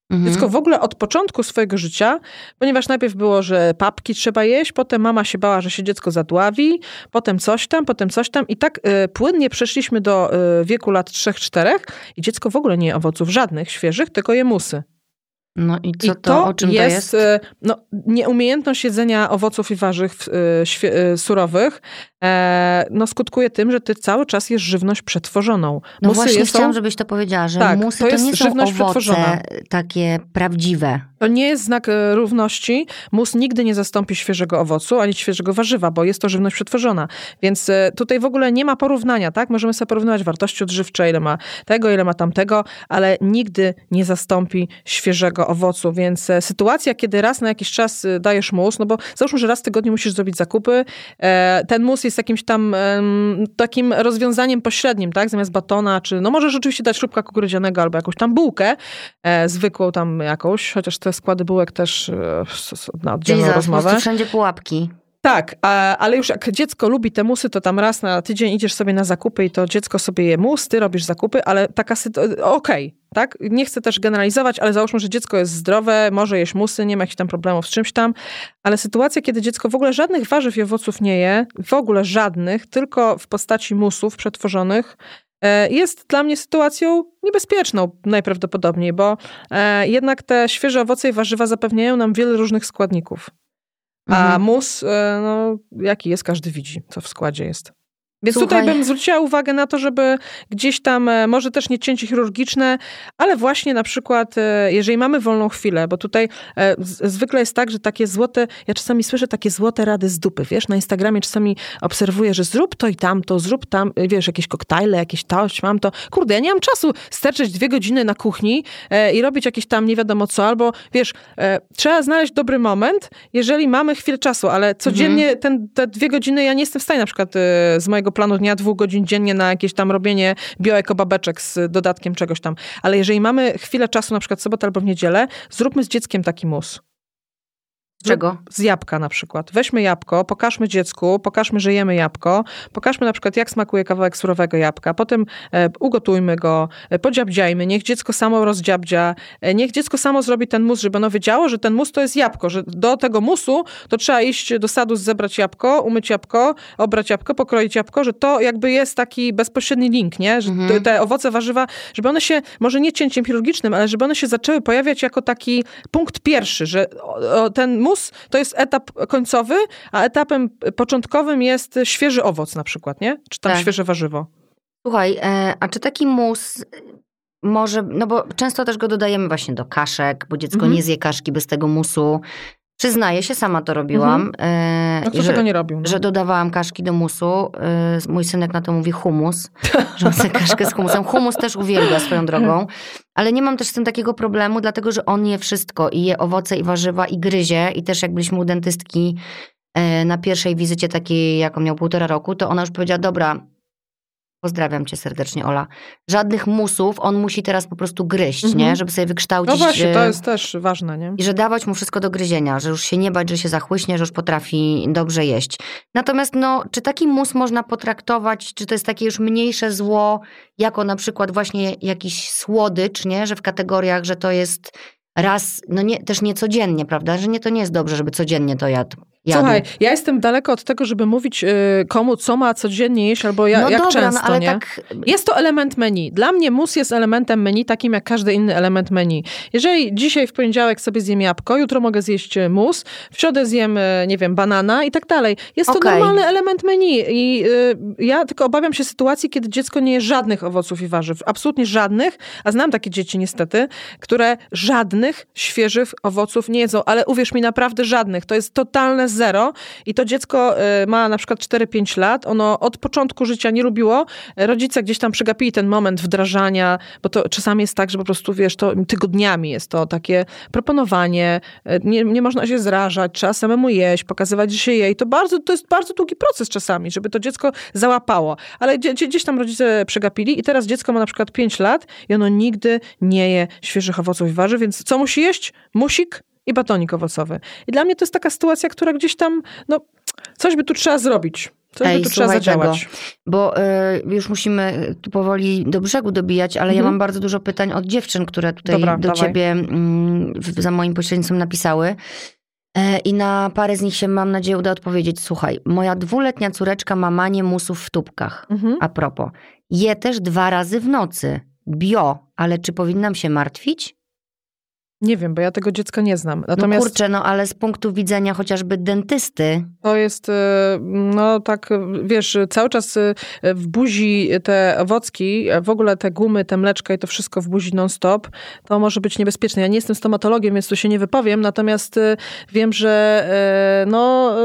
Mhm. Dziecko w ogóle od początku swojego życia, ponieważ najpierw było, że papki trzeba jeść, potem mama się bała, że się dziecko zadławi, potem coś tam, potem coś tam i tak y, płynnie przeszliśmy do y, wieku lat 3-4 i dziecko w ogóle nie je owoców żadnych, świeżych, tylko je musy. No i co I to, to o czym jest, to jest? e, No, nieumiejętność jedzenia owoców i warzyw świe- e, surowych no, skutkuje tym, że ty cały czas jesz żywność przetworzoną. No Musy właśnie jest chciałam, są- żebyś to powiedziała, że Tak, musy to to, jest nie są żywność owoce przetworzona. takie prawdziwe. To nie jest znak e, równości. Mus nigdy nie zastąpi świeżego owocu ani świeżego warzywa, bo jest to żywność przetworzona. Więc e, tutaj w ogóle nie ma porównania, tak? Możemy sobie porównywać wartości odżywcze, ile ma tego, ile ma tamtego, ale nigdy nie zastąpi świeżego owocu. Więc e, sytuacja, kiedy raz na jakiś czas e, dajesz mus, no bo załóżmy, że raz w tygodniu musisz zrobić zakupy, e, ten mus jest jakimś tam em, takim rozwiązaniem pośrednim, tak? Zamiast batona, czy no możesz rzeczywiście dać śrubka kukurydzianego albo jakąś tam bułkę, e, zwykłą tam jakąś, chociaż te składy bułek też e, na oddzielną po rozmowę. wszędzie pułapki. Tak, a, ale już jak dziecko lubi te musy, to tam raz na tydzień idziesz sobie na zakupy i to dziecko sobie je mus, ty robisz zakupy, ale taka sytuacja, okej, tak? Nie chcę też generalizować, ale załóżmy, że dziecko jest zdrowe, może jeść musy, nie ma jakichś tam problemów z czymś tam, ale sytuacja, kiedy dziecko w ogóle żadnych warzyw i owoców nie je, w ogóle żadnych, tylko w postaci musów przetworzonych, e, jest dla mnie sytuacją niebezpieczną najprawdopodobniej, bo e, jednak te świeże owoce i warzywa zapewniają nam wiele różnych składników. A Mhm. mus, e, no, jaki jest, każdy widzi, co w składzie jest. Więc Słuchaj. tutaj bym zwróciła uwagę na to, żeby gdzieś tam, e, może też nie cięcie chirurgiczne, ale właśnie na przykład, e, jeżeli mamy wolną chwilę, bo tutaj e, zwykle jest tak, że takie złote, ja czasami słyszę takie złote rady z dupy, wiesz, na Instagramie czasami obserwuję, że zrób to i tamto, zrób tam, wiesz, jakieś koktajle, jakieś to, mam to. Kurde, ja nie mam czasu sterczeć dwie godziny na kuchni i robić jakieś tam nie wiadomo co, albo wiesz, trzeba znaleźć dobry moment, jeżeli mamy chwilę czasu, ale codziennie ten, te dwie godziny ja nie jestem w stanie na przykład z mojego planu dnia dwóch godzin dziennie na jakieś tam robienie bioekobabeczek z dodatkiem czegoś tam. Ale jeżeli mamy chwilę czasu, na przykład sobotę albo w niedzielę, zróbmy z dzieckiem taki mus. Z czego? Z jabłka na przykład. Weźmy jabłko, pokażmy dziecku, pokażmy, że jemy jabłko, pokażmy na przykład, jak smakuje kawałek surowego jabłka, potem e, ugotujmy go, e, podziabdziajmy, niech dziecko samo rozdziabdzia, e, niech dziecko samo zrobi ten mus, żeby ono wiedziało, że ten mus to jest jabłko, że do tego musu to trzeba iść do sadu, zebrać jabłko, umyć jabłko, obrać jabłko, pokroić jabłko, że to jakby jest taki bezpośredni link, nie? Że Mhm. te owoce, warzywa, żeby one się, może nie cięciem chirurgicznym, ale żeby one się zaczęły pojawiać jako taki punkt pierwszy, że o, o, ten mus to jest etap końcowy, a etapem początkowym jest świeży owoc na przykład, nie? Czy tam Tak. świeże warzywo. Słuchaj, e, a czy taki mus może, no bo często też go dodajemy właśnie do kaszek, bo dziecko Mhm. nie zje kaszki bez tego musu. Przyznaję się, sama to robiłam. e, No kto że, tego nie robił? No. że dodawałam kaszki do musu. E, mój synek na to mówi humus, że on chce kaszkę z humusem. Humus też uwielbia swoją drogą. Ale nie mam też z tym takiego problemu, dlatego że on je wszystko i je owoce i warzywa i gryzie. I też jak byliśmy u dentystki e, na pierwszej wizycie takiej, jaką miał półtora roku, to ona już powiedziała, dobra, pozdrawiam cię serdecznie Ola, żadnych musów, on musi teraz po prostu gryźć, Mhm. nie? Żeby sobie wykształcić... No właśnie, to e, jest też ważne, nie? i że dawać mu wszystko do gryzienia, że już się nie bać, że się zachłyśnie, że już potrafi dobrze jeść. Natomiast no, czy taki mus można potraktować, czy to jest takie już mniejsze zło, jako na przykład właśnie jakiś słodycz, nie? Że w kategoriach, że to jest raz, no nie, też nie codziennie, prawda? Że nie, to nie jest dobrze, żeby codziennie to jadł. Jadł. Słuchaj, ja jestem daleko od tego, żeby mówić y, komu, co ma codziennie jeść, albo ja, no jak dobra, często, no ale nie? tak... Jest to element menu. Dla mnie mus jest elementem menu, takim jak każdy inny element menu. Jeżeli dzisiaj w poniedziałek sobie zjem jabłko, jutro mogę zjeść mus, w środę zjem, e, nie wiem, banana i tak dalej. Jest to Okej. normalny element menu. I y, ja tylko obawiam się sytuacji, kiedy dziecko nie je żadnych owoców i warzyw. Absolutnie żadnych, a znam takie dzieci niestety, które żadnych świeżych owoców nie jedzą, ale uwierz mi, naprawdę żadnych. To jest totalne zero. I to dziecko y, ma na przykład 4-5 lat, ono od początku życia nie lubiło, rodzice gdzieś tam przegapili ten moment wdrażania, bo to czasami jest tak, że po prostu, wiesz, to tygodniami jest to takie proponowanie, e, nie, nie można się zrażać, trzeba samemu jeść, pokazywać, że się je. I to bardzo, to jest bardzo długi proces czasami, żeby to dziecko załapało. Ale gdzie, gdzie- gdzieś tam rodzice przegapili i teraz dziecko ma na przykład 5 lat i ono nigdy nie je świeżych owoców i warzyw, więc co musi jeść? Musik i batonik owocowy. I dla mnie to jest taka sytuacja, która gdzieś tam, no, coś by tu trzeba zrobić. Coś Ej, by tu trzeba zadziałać. Bo y, już musimy tu powoli do brzegu dobijać, ale ja Mhm. mam bardzo dużo pytań od dziewczyn, które tutaj Dobra, do dawaj. ciebie w- za moim pośrednictwem napisały. E, I na parę z nich się, mam nadzieję, uda odpowiedzieć. Słuchaj, moja dwuletnia córeczka ma manię musów w tubkach. Mhm. A propos, je też dwa razy w nocy. Bio, ale czy powinnam się martwić? Nie wiem, bo ja tego dziecka nie znam. Natomiast no kurczę, no ale z punktu widzenia chociażby dentysty. To jest, y, no tak, wiesz, cały czas y, w buzi te owocki, w ogóle te gumy, te mleczka i to wszystko w buzi non-stop, to może być niebezpieczne. Ja nie jestem stomatologiem, więc tu się nie wypowiem, natomiast y, wiem, że no,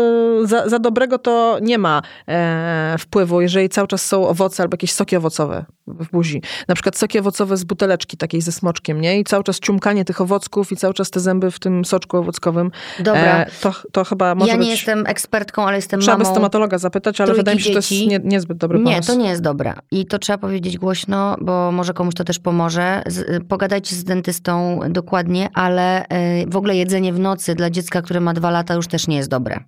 za, za dobrego to nie ma e, wpływu, jeżeli cały czas są owoce albo jakieś soki owocowe w buzi. Na przykład soki owocowe z buteleczki takiej ze smoczkiem, nie? I cały czas ciumkanie tych owocków i cały czas te zęby w tym soczku owockowym. Dobra. E, to, to chyba może Ja nie być... jestem ekspertką, ale jestem trzeba mamą Trzeba stomatologa zapytać, ale wydaje mi się, że to jest nie, niezbyt dobry pomysł. Nie, to nie jest dobre. I to trzeba powiedzieć głośno, bo może komuś to też pomoże. Z, pogadajcie z dentystą dokładnie, ale y, w ogóle jedzenie w nocy dla dziecka, które ma dwa lata już też nie jest dobre.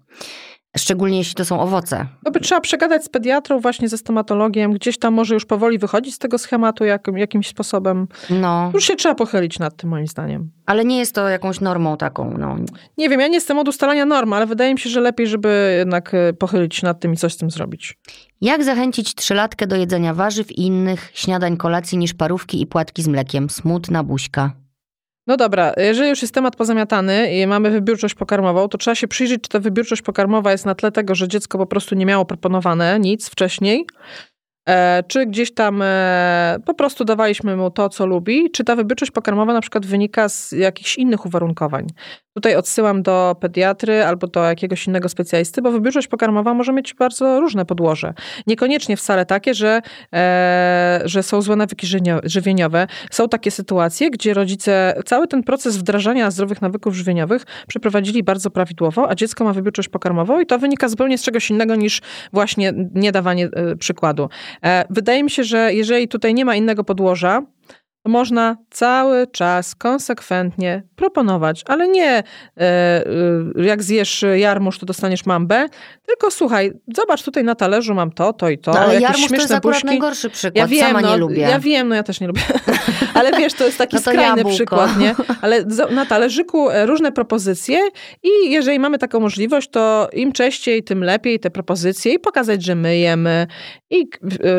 Szczególnie jeśli to są owoce. To by trzeba przegadać z pediatrą, właśnie ze stomatologiem. Gdzieś tam może już powoli wychodzić z tego schematu jak, jakimś sposobem. No. Już się trzeba pochylić nad tym, moim zdaniem. Ale nie jest to jakąś normą taką. No. Nie wiem, ja nie jestem od ustalania norm, ale wydaje mi się, że lepiej, żeby jednak e, pochylić się nad tym i coś z tym zrobić. Jak zachęcić trzylatkę do jedzenia warzyw i innych śniadań, kolacji niż parówki i płatki z mlekiem? Smutna buźka. No dobra, jeżeli już jest temat pozamiatany i mamy wybiórczość pokarmową, to trzeba się przyjrzeć, czy ta wybiórczość pokarmowa jest na tle tego, że dziecko po prostu nie miało proponowane nic wcześniej, czy gdzieś tam e, po prostu dawaliśmy mu to, co lubi, czy ta wybiórczość pokarmowa na przykład wynika z jakichś innych uwarunkowań. Tutaj odsyłam do pediatry albo do jakiegoś innego specjalisty, bo wybiórczość pokarmowa może mieć bardzo różne podłoże. Niekoniecznie wcale takie, że, e, że są złe nawyki żywieniowe. Są takie sytuacje, gdzie rodzice cały ten proces wdrażania zdrowych nawyków żywieniowych przeprowadzili bardzo prawidłowo, a dziecko ma wybiórczość pokarmową i to wynika zupełnie z czegoś innego niż właśnie niedawanie przykładu. E, wydaje mi się, że jeżeli tutaj nie ma innego podłoża, można cały czas konsekwentnie proponować, ale nie e, e, jak zjesz jarmuż, to dostaniesz mambę, tylko słuchaj, zobacz tutaj na talerzu mam to, to i to. No, ale jarmuż to jest akurat buźki. najgorszy przykład, ja wiem, Sama no, nie lubię. Ja wiem, no ja też nie lubię, ale wiesz, to jest taki no to skrajny jabłko. przykład, nie? Ale na talerzyku e, różne propozycje i jeżeli mamy taką możliwość, to im częściej, tym lepiej te propozycje i pokazać, że my jemy i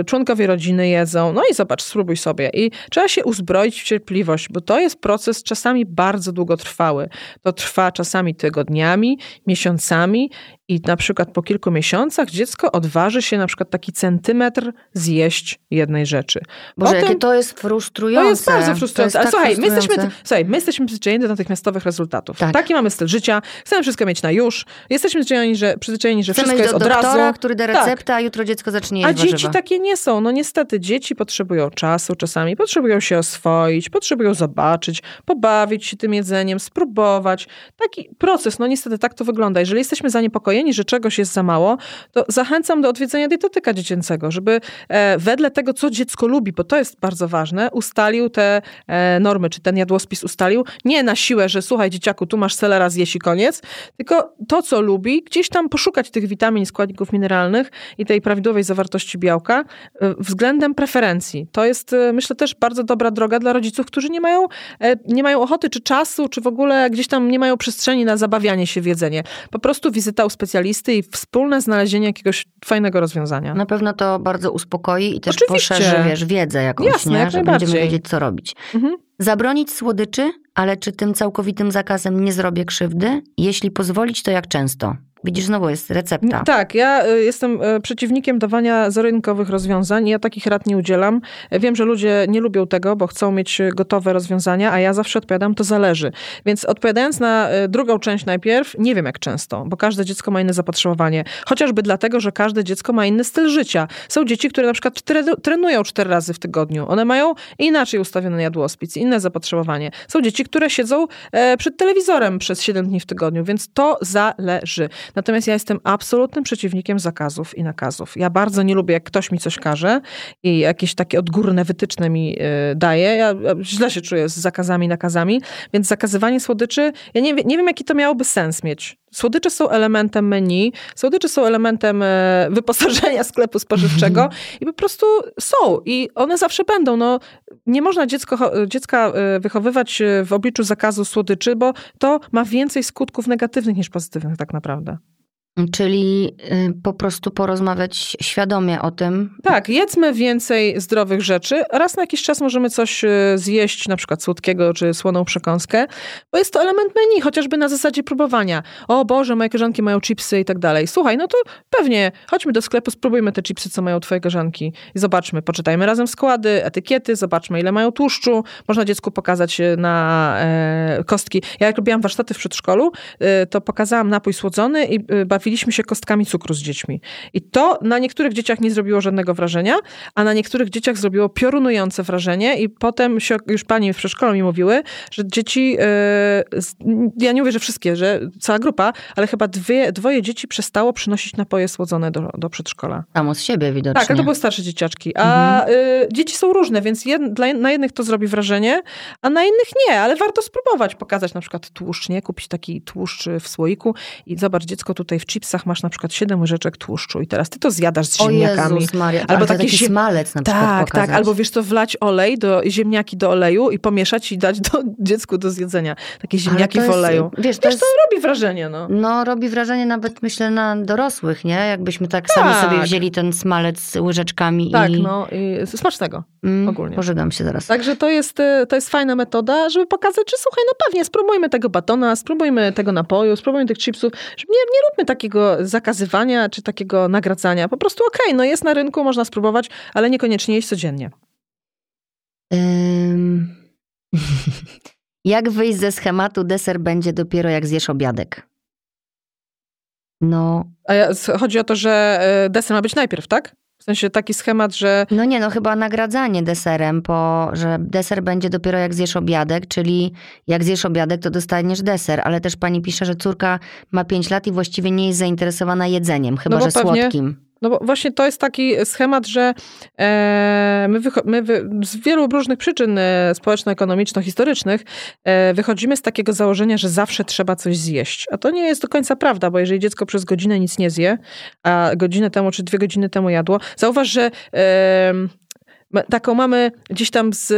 członkowie rodziny jedzą, no i zobacz, spróbuj sobie. I trzeba się uzbroić w cierpliwość, bo to jest proces czasami bardzo długotrwały. To trwa czasami tygodniami, miesiącami i na przykład po kilku miesiącach dziecko odważy się na przykład taki centymetr zjeść jednej rzeczy. Boże, Potem, jakie to jest frustrujące. To jest bardzo frustrujące. Ale tak słuchaj, my jesteśmy, słuchaj, my jesteśmy przyzwyczajeni do natychmiastowych rezultatów. Tak. Taki mamy styl życia. Chcemy wszystko mieć na już. Jesteśmy przyzwyczajeni, że, przyzwyczajeni, że Chcemy wszystko jest do od doktora, razu. który da receptę, tak. a jutro dziecko zacznie jeść A warzywa. dzieci takie nie są. No niestety, dzieci potrzebują czasu czasami, potrzebują się oswoić, potrzebują zobaczyć, pobawić się tym jedzeniem, spróbować. Taki proces, no niestety tak to wygląda. Jeżeli jesteśmy zaniepokojeni, że czegoś jest za mało, to zachęcam do odwiedzenia dietetyka dziecięcego, żeby e, wedle tego, co dziecko lubi, bo to jest bardzo ważne, ustalił te e, normy, czy ten jadłospis ustalił, nie na siłę, że słuchaj dzieciaku, tu masz selera, zjeść i koniec, tylko to, co lubi, gdzieś tam poszukać tych witamin, składników mineralnych i tej prawidłowej zawartości białka e, względem preferencji. To jest, myślę, też bardzo dobra droga dla rodziców, którzy nie mają, nie mają ochoty, czy czasu, czy w ogóle gdzieś tam nie mają przestrzeni na zabawianie się w jedzenie. Po prostu wizyta u specjalisty i wspólne znalezienie jakiegoś fajnego rozwiązania. Na pewno to bardzo uspokoi i też Oczywiście. poszerzy, wiesz, wiedzę jakąś, Jasne, nie? że będziemy wiedzieć, co robić. Mhm. Zabronić słodyczy, ale czy tym całkowitym zakazem nie zrobię krzywdy? Jeśli pozwolić, to jak często? Widzisz, znowu jest recepta. Tak, ja y, jestem y, przeciwnikiem dawania zarynkowych rozwiązań. Ja takich rad nie udzielam. Wiem, że ludzie nie lubią tego, bo chcą mieć gotowe rozwiązania, a ja zawsze odpowiadam, to zależy. Więc odpowiadając na y, drugą część najpierw, nie wiem jak często, bo każde dziecko ma inne zapotrzebowanie. Chociażby dlatego, że każde dziecko ma inny styl życia. Są dzieci, które na przykład trenują cztery razy w tygodniu. One mają inaczej ustawiony jadłospic, inne zapotrzebowanie. Są dzieci, które siedzą e, przed telewizorem przez 7 dni w tygodniu, więc to zależy. Natomiast ja jestem absolutnym przeciwnikiem zakazów i nakazów. Ja bardzo nie lubię, jak ktoś mi coś każe i jakieś takie odgórne wytyczne mi y, daje. Ja źle się czuję z zakazami i nakazami, więc zakazywanie słodyczy, ja nie, nie wiem, jaki to miałoby sens mieć. Słodycze są elementem menu, słodycze są elementem e, wyposażenia sklepu spożywczego i po prostu są i one zawsze będą. No, nie można dziecko, dziecka e, wychowywać e, w obliczu zakazu słodyczy, bo to ma więcej skutków negatywnych niż pozytywnych tak naprawdę. Czyli y, po prostu porozmawiać świadomie o tym. Tak, jedzmy więcej zdrowych rzeczy. Raz na jakiś czas możemy coś y, zjeść, na przykład słodkiego czy słoną przekąskę, bo jest to element menu, chociażby na zasadzie próbowania. O Boże, moje koleżanki mają chipsy i tak dalej. Słuchaj, no to pewnie, chodźmy do sklepu, spróbujmy te chipsy, co mają twoje koleżanki i zobaczmy, poczytajmy razem składy, etykiety, zobaczmy ile mają tłuszczu. Można dziecku pokazać y, na e, kostki. Ja jak robiłam warsztaty w przedszkolu, y, to pokazałam napój słodzony i y, bawiliśmy się kostkami cukru z dziećmi. I to na niektórych dzieciach nie zrobiło żadnego wrażenia, a na niektórych dzieciach zrobiło piorunujące wrażenie i potem się, już pani w przedszkolu mi mówiły, że dzieci, ja nie mówię, że wszystkie, że cała grupa, ale chyba dwie, dwoje dzieci przestało przynosić napoje słodzone do, do przedszkola. Samo z siebie widocznie. Tak, ale to były starsze dzieciaczki. A mhm. y, dzieci są różne, więc jed, dla, na jednych to zrobi wrażenie, a na innych nie, ale warto spróbować, pokazać na przykład tłuszcz, nie? Kupić taki tłuszcz w słoiku i zobacz, dziecko tutaj w chipsach masz na przykład 7 łyżeczek tłuszczu i teraz ty to zjadasz z ziemniakami. O Jezus Maria, albo taki, taki smalec na przykład Tak, pokazać. tak, albo wiesz to wlać olej, do, ziemniaki do oleju i pomieszać i dać do, dziecku do zjedzenia. Takie ziemniaki jest, w oleju. Wiesz, to, wiesz, jest, to robi wrażenie, no. No, robi wrażenie nawet myślę na dorosłych, nie? Jakbyśmy tak, tak. sami sobie wzięli ten smalec z łyżeczkami tak, i... Tak, no i smacznego mm, ogólnie. Pożygam się zaraz. Także to jest, y, to jest fajna metoda, żeby pokazać, że słuchaj, no pewnie spróbujmy tego batona, spróbujmy tego napoju, spróbujmy tych chipsów. Nie, nie róbmy takiego zakazywania czy takiego nagradzania. Po prostu okej, okay, no jest na rynku, można spróbować, ale niekoniecznie jeść codziennie. Um... jak wyjść ze schematu deser będzie dopiero jak zjesz obiadek? No. A chodzi o to, że e, deser ma być najpierw, tak? W sensie taki schemat, że. No nie, no chyba nagradzanie deserem, bo że deser będzie dopiero jak zjesz obiadek, czyli jak zjesz obiadek, to dostaniesz deser, ale też pani pisze, że córka ma 5 lat i właściwie nie jest zainteresowana jedzeniem, chyba no że pewnie, słodkim. No bo właśnie to jest taki schemat, że e, my, my z wielu różnych przyczyn e, społeczno-ekonomiczno-historycznych e, wychodzimy z takiego założenia, że zawsze trzeba coś zjeść. A to nie jest do końca prawda, bo jeżeli dziecko przez godzinę nic nie zje, a godzinę temu czy dwie godziny temu jadło, zauważ, że taką mamy gdzieś tam z,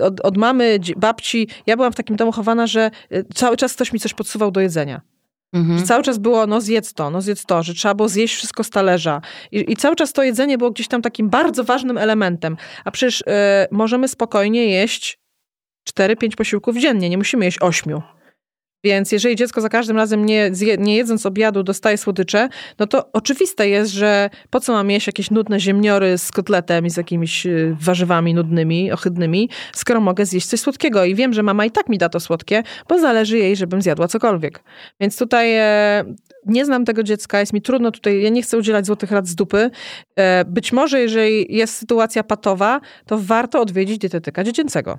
od, od mamy, babci. Ja byłam w takim domu chowana, że cały czas ktoś mi coś podsuwał do jedzenia. Mhm. Cały czas było, no zjedz to, no zjedz to, że trzeba było zjeść wszystko z talerza. I, i cały czas to jedzenie było gdzieś tam takim bardzo ważnym elementem. A przecież y, możemy spokojnie jeść 4-5 posiłków dziennie, nie musimy jeść 8. Więc jeżeli dziecko za każdym razem nie, nie jedząc obiadu dostaje słodycze, no to oczywiste jest, że po co mam jeść jakieś nudne ziemniory z kotletem i z jakimiś y, warzywami nudnymi, ohydnymi, skoro mogę zjeść coś słodkiego. I wiem, że mama i tak mi da to słodkie, bo zależy jej, żebym zjadła cokolwiek. Więc tutaj e, nie znam tego dziecka, jest mi trudno tutaj, ja nie chcę udzielać złotych rad z dupy. E, być może, jeżeli jest sytuacja patowa, to warto odwiedzić dietetyka dziecięcego.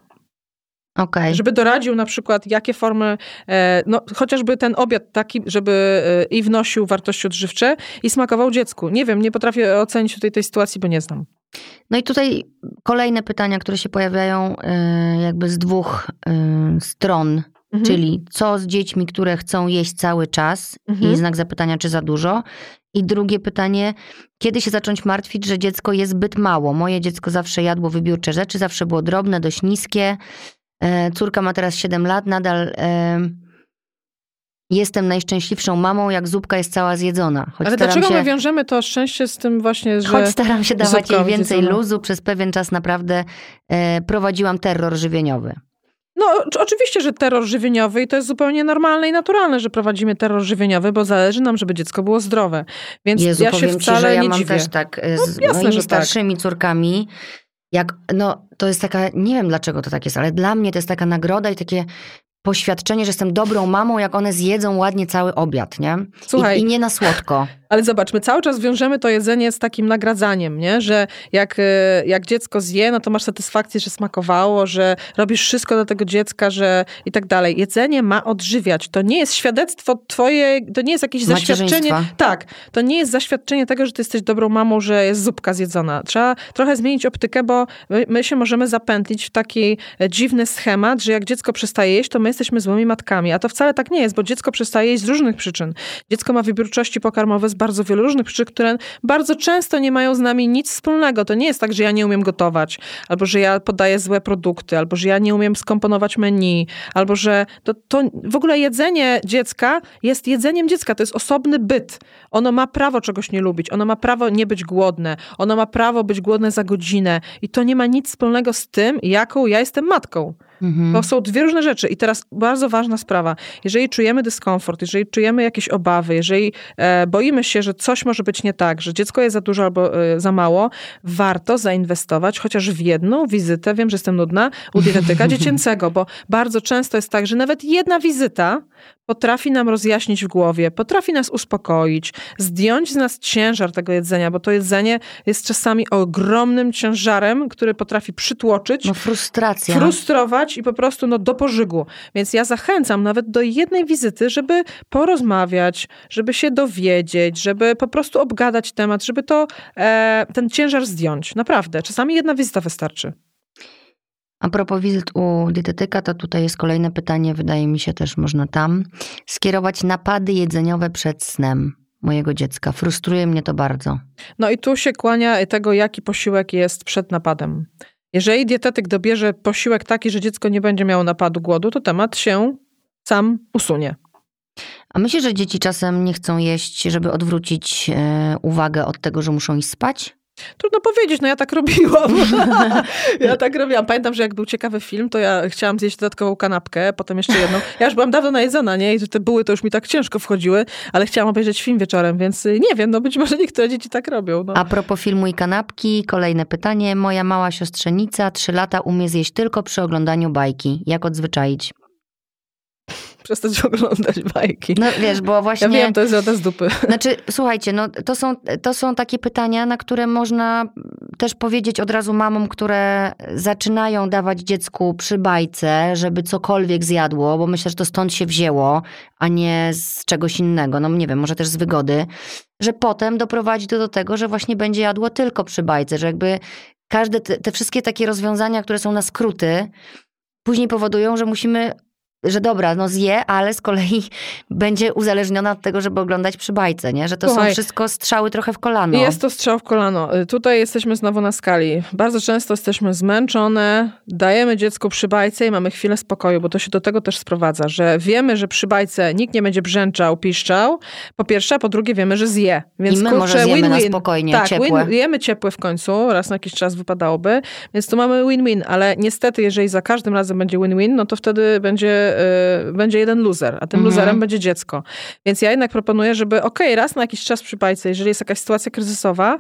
Okay. Żeby doradził na przykład, jakie formy, e, no chociażby ten obiad taki, żeby e, i wnosił wartości odżywcze i smakował dziecku. Nie wiem, nie potrafię ocenić tutaj tej sytuacji, bo nie znam. No i tutaj kolejne pytania, które się pojawiają e, jakby z dwóch stron, mhm. czyli co z dziećmi, które chcą jeść cały czas mhm. i znak zapytania, czy za dużo. I drugie pytanie, kiedy się zacząć martwić, że dziecko jest zbyt mało? Moje dziecko zawsze jadło wybiórcze rzeczy, zawsze było drobne, dość niskie. E, córka ma teraz 7 lat, nadal e, jestem najszczęśliwszą mamą, jak zupka jest cała zjedzona. Choć Ale dlaczego się, my wiążemy to szczęście z tym właśnie, że... Choć staram się dawać jej więcej zjedzona. luzu, przez pewien czas naprawdę e, prowadziłam terror żywieniowy. No, oczywiście, że terror żywieniowy i to jest zupełnie normalne i naturalne, że prowadzimy terror żywieniowy, bo zależy nam, żeby dziecko było zdrowe. Więc Jezu, ja się wcale ci, że ja nie mam dziwię. też tak z no, jasne, moimi tak. starszymi tak. córkami jak, no, to jest taka, nie wiem dlaczego to tak jest, ale dla mnie to jest taka nagroda i takie poświadczenie, że jestem dobrą mamą, jak one zjedzą ładnie cały obiad, nie? Słuchaj, I, i nie na słodko. Ale zobacz, my cały czas wiążemy to jedzenie z takim nagradzaniem, nie? Że jak, e, jak dziecko zje, no to masz satysfakcję, że smakowało, że robisz wszystko dla tego dziecka, że i tak dalej. Jedzenie ma odżywiać. To nie jest świadectwo twoje, to nie jest jakieś zaświadczenie. Tak, to nie jest zaświadczenie tego, że ty jesteś dobrą mamą, że jest zupka zjedzona. Trzeba trochę zmienić optykę, bo my, my się możemy zapętlić w taki e, dziwny schemat, że jak dziecko przestaje jeść, to my jesteśmy złymi matkami. A to wcale tak nie jest, bo dziecko przestaje jeść z różnych przyczyn. Dziecko ma wybiórczości pokarmowe jest bardzo wiele różnych przyczyn, które bardzo często nie mają z nami nic wspólnego. To nie jest tak, że ja nie umiem gotować, albo że ja podaję złe produkty, albo że ja nie umiem skomponować menu, albo że to, to w ogóle jedzenie dziecka jest jedzeniem dziecka, to jest osobny byt. Ono ma prawo czegoś nie lubić, ono ma prawo nie być głodne, ono ma prawo być głodne za godzinę i to nie ma nic wspólnego z tym, jaką ja jestem matką. Mhm. To są dwie różne rzeczy. I teraz bardzo ważna sprawa. Jeżeli czujemy dyskomfort, jeżeli czujemy jakieś obawy, jeżeli e, boimy się, że coś może być nie tak, że dziecko jest za dużo albo e, za mało, warto zainwestować chociaż w jedną wizytę, wiem, że jestem nudna, u dietetyka dziecięcego, bo bardzo często jest tak, że nawet jedna wizyta potrafi nam rozjaśnić w głowie, potrafi nas uspokoić, zdjąć z nas ciężar tego jedzenia, bo to jedzenie jest czasami ogromnym ciężarem, który potrafi przytłoczyć. No frustracja. Frustrować i po prostu no, do pożygu. Więc ja zachęcam nawet do jednej wizyty, żeby porozmawiać, żeby się dowiedzieć, żeby po prostu obgadać temat, żeby to, e, ten ciężar zdjąć. Naprawdę. Czasami jedna wizyta wystarczy. A propos wizyt u dietetyka, to tutaj jest kolejne pytanie, wydaje mi się też można tam. Skierować napady jedzeniowe przed snem mojego dziecka. Frustruje mnie to bardzo. No i tu się kłania tego, jaki posiłek jest przed napadem. Jeżeli dietetyk dobierze posiłek taki, że dziecko nie będzie miało napadu głodu, to temat się sam usunie. A myślę, że dzieci czasem nie chcą jeść, żeby odwrócić e, uwagę od tego, że muszą iść spać? Trudno powiedzieć, no ja tak robiłam. ja tak robiłam. Pamiętam, że jak był ciekawy film, to ja chciałam zjeść dodatkową kanapkę, potem jeszcze jedną. Ja już byłam dawno najedzona, nie? I te były to już mi tak ciężko wchodziły, ale chciałam obejrzeć film wieczorem, więc y, nie wiem, no być może niektóre dzieci tak robią. No. A propos filmu i kanapki, kolejne pytanie. Moja mała siostrzenica, trzy lata, umie zjeść tylko przy oglądaniu bajki. Jak odzwyczaić? Przestać oglądać bajki. No wiesz, bo właśnie... Ja wiem, to jest rada z dupy. Znaczy, słuchajcie, no to są, to są takie pytania, na które można też powiedzieć od razu mamom, które zaczynają dawać dziecku przy bajce, żeby cokolwiek zjadło, bo myślę, że to stąd się wzięło, a nie z czegoś innego. No nie wiem, może też z wygody. Że potem doprowadzi to do tego, że właśnie będzie jadło tylko przy bajce, że jakby każde te, te wszystkie takie rozwiązania, które są na skróty, później powodują, że musimy że dobra, no zje, ale z kolei będzie uzależniona od tego, żeby oglądać przy bajce, nie? Że to Słuchaj, są wszystko strzały trochę w kolano. Jest to strzał w kolano. Y, tutaj jesteśmy znowu na skali. Bardzo często jesteśmy zmęczone, dajemy dziecku przy bajce i mamy chwilę spokoju, bo to się do tego też sprowadza, że wiemy, że przy bajce nikt nie będzie brzęczał, piszczał, po pierwsze, a po drugie wiemy, że zje. Więc I my kurczę, może zjemy win, win. na spokojnie, tak, ciepłe. Win, jemy ciepłe w końcu, raz na jakiś czas wypadałoby, więc tu mamy win-win, ale niestety, jeżeli za każdym razem będzie win-win, no to wtedy będzie, yy, będzie jeden loser, a tym mhm. loserem będzie dziecko. Więc ja jednak proponuję, żeby okej, okay, raz na jakiś czas przy bajce, jeżeli jest jakaś sytuacja kryzysowa,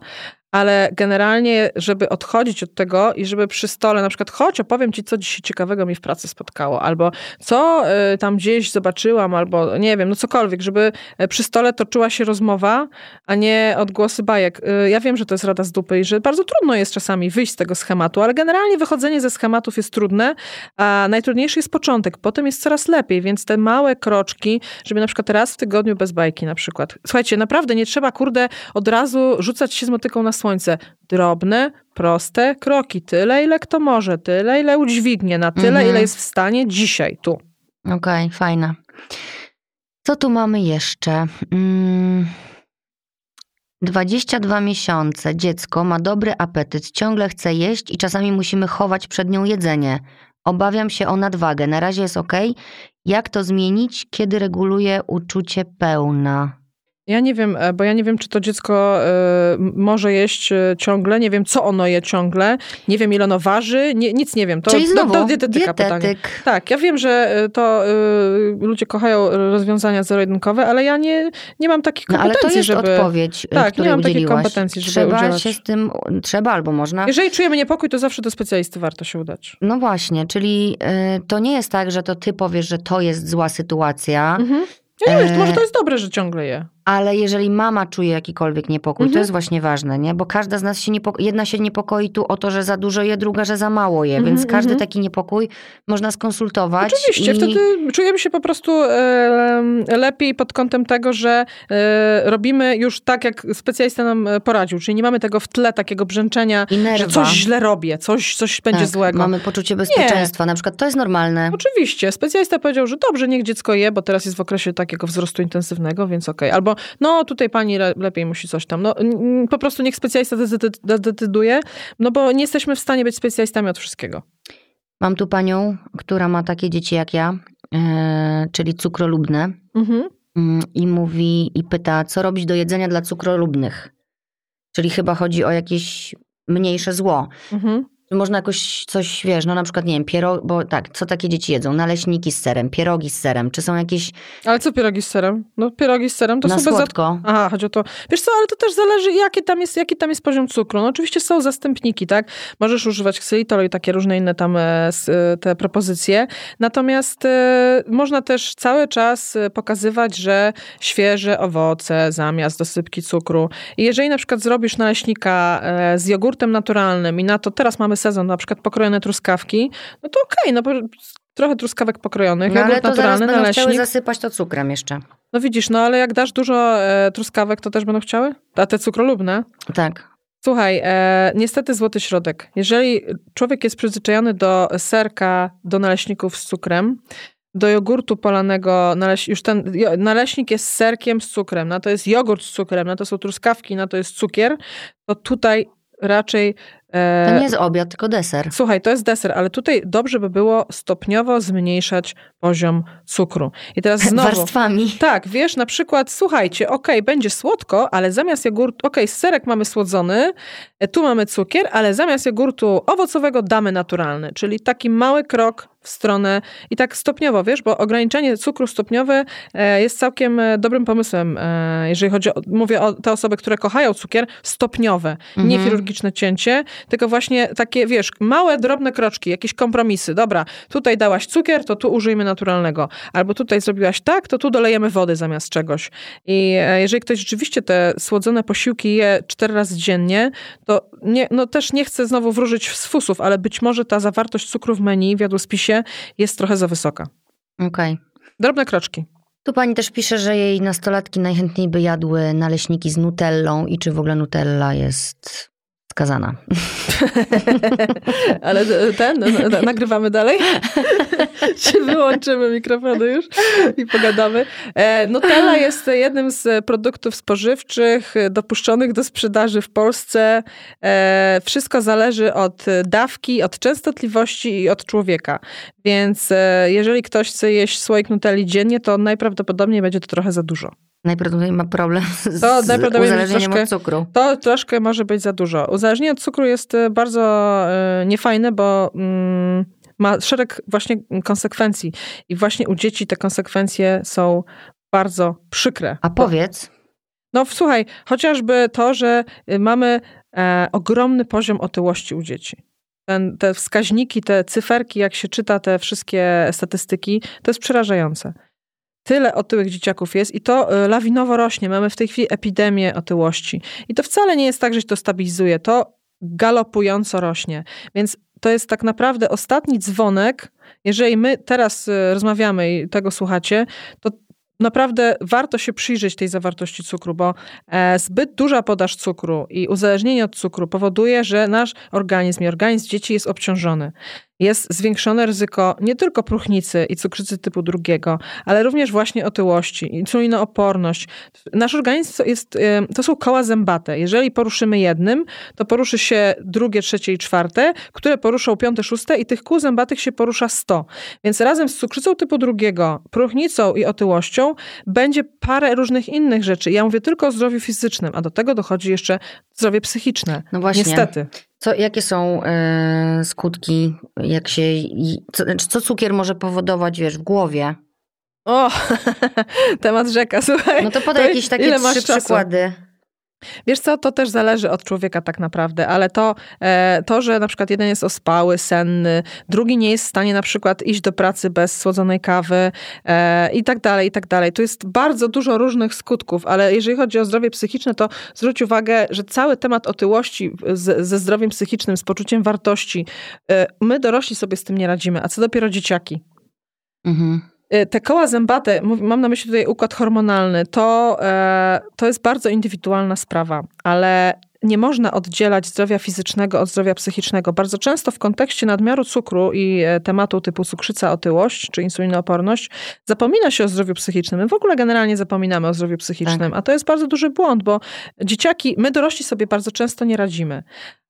ale generalnie, żeby odchodzić od tego i żeby przy stole na przykład, chodź, opowiem ci, co dzisiaj ciekawego mi w pracy spotkało, albo co y, tam gdzieś zobaczyłam, albo nie wiem, no cokolwiek, żeby e, przy stole toczyła się rozmowa, a nie odgłosy bajek. Y, ja wiem, że to jest rada z dupy i że bardzo trudno jest czasami wyjść z tego schematu, ale generalnie wychodzenie ze schematów jest trudne, a najtrudniejszy jest początek, potem jest coraz lepiej, więc te małe kroczki, żeby na przykład raz w tygodniu bez bajki na przykład. Słuchajcie, naprawdę nie trzeba, kurde, od razu rzucać się z motyką na słońce. Drobne, proste kroki. Tyle, ile kto może, tyle, ile udźwignie, na tyle, mhm. ile jest w stanie dzisiaj, tu. Okej, okay, fajne. Co tu mamy jeszcze? Mm. 22 miesiące, dziecko ma dobry apetyt, ciągle chce jeść i czasami musimy chować przed nią jedzenie. Obawiam się o nadwagę. Na razie jest ok. Jak to zmienić, kiedy reguluje uczucie pełna? Ja nie wiem, e, bo ja nie wiem, czy to dziecko y, może jeść e, ciągle, nie wiem, co ono je ciągle, nie wiem, ile ono waży, nie, nic nie wiem. To, Czyli znowu, to, to dietetyka dietetyk. pytanie. Tak, ja wiem, że to y, ludzie kochają rozwiązania zero-jedynkowe, ale ja nie, nie mam takich kompetencji, no, ale to jest żeby... odpowiedź, Tak, nie mam takiej kompetencji, żeby Trzeba udzielać. się z tym, trzeba albo można... Jeżeli czujemy niepokój, to zawsze do specjalisty warto się udać. No właśnie, czyli y, to nie jest tak, że to ty powiesz, że to jest zła sytuacja, mhm. Ja nie wiem, może to jest dobre, że ciągle je. Ale jeżeli mama czuje jakikolwiek niepokój, mhm. to jest właśnie ważne, nie? Bo każda z nas się niepokoi, jedna się niepokoi tu o to, że za dużo je, druga, że za mało je, mhm, więc każdy mhm. taki niepokój można skonsultować. Oczywiście, i... wtedy czujemy się po prostu e, lepiej pod kątem tego, że e, robimy już tak, jak specjalista nam e, poradził, czyli nie mamy tego w tle takiego brzęczenia, że coś źle robię, coś, coś będzie tak, złego. Mamy poczucie bezpieczeństwa, nie. na przykład to jest normalne. Oczywiście, specjalista powiedział, że dobrze, niech dziecko je, bo teraz jest w okresie takiego wzrostu intensywnego, więc okej. Okay. Albo no tutaj pani lepiej musi coś tam. No, po prostu niech specjalista decyduje, no bo nie jesteśmy w stanie być specjalistami od wszystkiego. Mam tu panią, która ma takie dzieci jak ja, e, czyli cukrolubne. Mhm. Mm, I mówi, i pyta, co robić do jedzenia dla cukrolubnych. Czyli chyba chodzi o jakieś mniejsze zło. Mhm. Czy można jakoś coś, wiesz, no na przykład, nie wiem, pierogi, bo tak, co takie dzieci jedzą? Naleśniki z serem, pierogi z serem, czy są jakieś... Ale co pierogi z serem? No pierogi z serem to na są słodko. Bez... Aha, chodzi o to. Wiesz co, ale to też zależy, jaki tam jest, jaki tam jest poziom cukru. No oczywiście są zastępniki, tak? Możesz używać ksylitolu i takie różne inne tam e, e, te propozycje. Natomiast e, można też cały czas pokazywać, że świeże owoce zamiast dosypki cukru. I jeżeli na przykład zrobisz naleśnika z jogurtem naturalnym i na to teraz mamy sezon, na przykład pokrojone truskawki, no to okej, okay, no trochę truskawek pokrojonych, no, ale to naturalny, zaraz będą chciały zasypać to cukrem jeszcze. No widzisz, no ale jak dasz dużo e, truskawek, to też będą chciały? A te cukrolubne? Tak. Słuchaj, e, niestety złoty środek. Jeżeli człowiek jest przyzwyczajony do serka, do naleśników z cukrem, do jogurtu polanego, naleś, już ten naleśnik jest serkiem z cukrem, na to jest jogurt z cukrem, na to są truskawki, na to jest cukier, to tutaj raczej to nie jest obiad, tylko deser. Słuchaj, to jest deser, ale tutaj dobrze by było stopniowo zmniejszać poziom cukru. I teraz znowu... Warstwami. Tak, wiesz, na przykład, słuchajcie, ok, będzie słodko, ale zamiast jogurtu, ok, serek mamy słodzony, e, tu mamy cukier, ale zamiast jogurtu owocowego damy naturalny, czyli taki mały krok w stronę i tak stopniowo, wiesz, bo ograniczenie cukru stopniowe e, jest całkiem e, dobrym pomysłem, jeżeli chodzi o, mówię o te osoby, które kochają cukier, stopniowe, mhm. nie chirurgiczne cięcie, tylko właśnie takie, wiesz, małe, drobne kroczki, jakieś kompromisy. Dobra, tutaj dałaś cukier, to tu użyjmy naturalnego. Albo tutaj zrobiłaś tak, to tu dolejemy wody zamiast czegoś. I e, jeżeli ktoś rzeczywiście te słodzone posiłki je cztery razy dziennie, to nie, no też nie chcę znowu wróżyć z fusów, ale być może ta zawartość cukru w menu, w jadłospisie jest trochę za wysoka. Okej. Okay. Drobne kroczki. Tu pani też pisze, że jej nastolatki najchętniej by jadły naleśniki z nutellą i czy w ogóle nutella jest skazana. Ale ten, nagrywamy dalej? Czy wyłączymy mikrofony już i pogadamy? E, Nutella jest jednym z produktów spożywczych dopuszczonych do sprzedaży w Polsce. E, wszystko zależy od dawki, od częstotliwości i od człowieka. Więc e, jeżeli ktoś chce jeść słoik Nutelli dziennie, to najprawdopodobniej będzie to trochę za dużo. Najprawdopodobniej ma problem z, to uzależnieniem troszkę, od cukru. To troszkę może być za dużo. Uzależnienie od cukru jest e, bardzo y, niefajne, bo y, ma szereg właśnie konsekwencji. I właśnie u dzieci te konsekwencje są bardzo przykre. A powiedz. No słuchaj, chociażby to, że y, mamy e, ogromny poziom otyłości u dzieci. Ten, te wskaźniki, te cyferki, jak się czyta te wszystkie statystyki, to jest przerażające tyle otyłych dzieciaków jest i to y, lawinowo rośnie. Mamy w tej chwili epidemię otyłości. I to wcale nie jest tak, że się to stabilizuje. To galopująco rośnie. Więc to jest tak naprawdę ostatni dzwonek. Jeżeli my teraz y, rozmawiamy i tego słuchacie, to naprawdę warto się przyjrzeć tej zawartości cukru, bo e, zbyt duża podaż cukru i uzależnienie od cukru powoduje, że nasz organizm i organizm dzieci jest obciążony jest zwiększone ryzyko nie tylko próchnicy i cukrzycy typu drugiego, ale również właśnie otyłości, insulinooporność. Nasz organizm jest, to są koła zębate. Jeżeli poruszymy jednym, to poruszy się drugie, trzecie i czwarte, które poruszą piąte, szóste i tych kół zębatych się porusza 100. Więc razem z cukrzycą typu drugiego, próchnicą i otyłością będzie parę różnych innych rzeczy. Ja mówię tylko o zdrowiu fizycznym, a do tego dochodzi jeszcze zdrowie psychiczne. No właśnie. Niestety. Co, jakie są y, skutki, jak się, co, znaczy, co cukier może powodować, wiesz, w głowie? O, temat rzeka, słuchaj. No to podaj to jakieś takie trzy przykłady. Wiesz co, to też zależy od człowieka tak naprawdę, ale to, e, to, że na przykład jeden jest ospały, senny, drugi nie jest w stanie na przykład iść do pracy bez słodzonej kawy e, i tak dalej, i tak dalej. Tu jest bardzo dużo różnych skutków, ale jeżeli chodzi o zdrowie psychiczne, to zwróć uwagę, że cały temat otyłości z, ze zdrowiem psychicznym, z poczuciem wartości, e, my dorośli sobie z tym nie radzimy, a co dopiero dzieciaki. Mhm. Y, te koła zębate, mam na myśli tutaj układ hormonalny, to, e, to jest bardzo indywidualna sprawa, ale nie można oddzielać zdrowia fizycznego od zdrowia psychicznego. Bardzo często w kontekście nadmiaru cukru i e, tematu typu cukrzyca, otyłość czy insulinooporność zapomina się o zdrowiu psychicznym. My w ogóle generalnie zapominamy o zdrowiu psychicznym, tak. a to jest bardzo duży błąd, bo dzieciaki, my dorośli sobie bardzo często nie radzimy.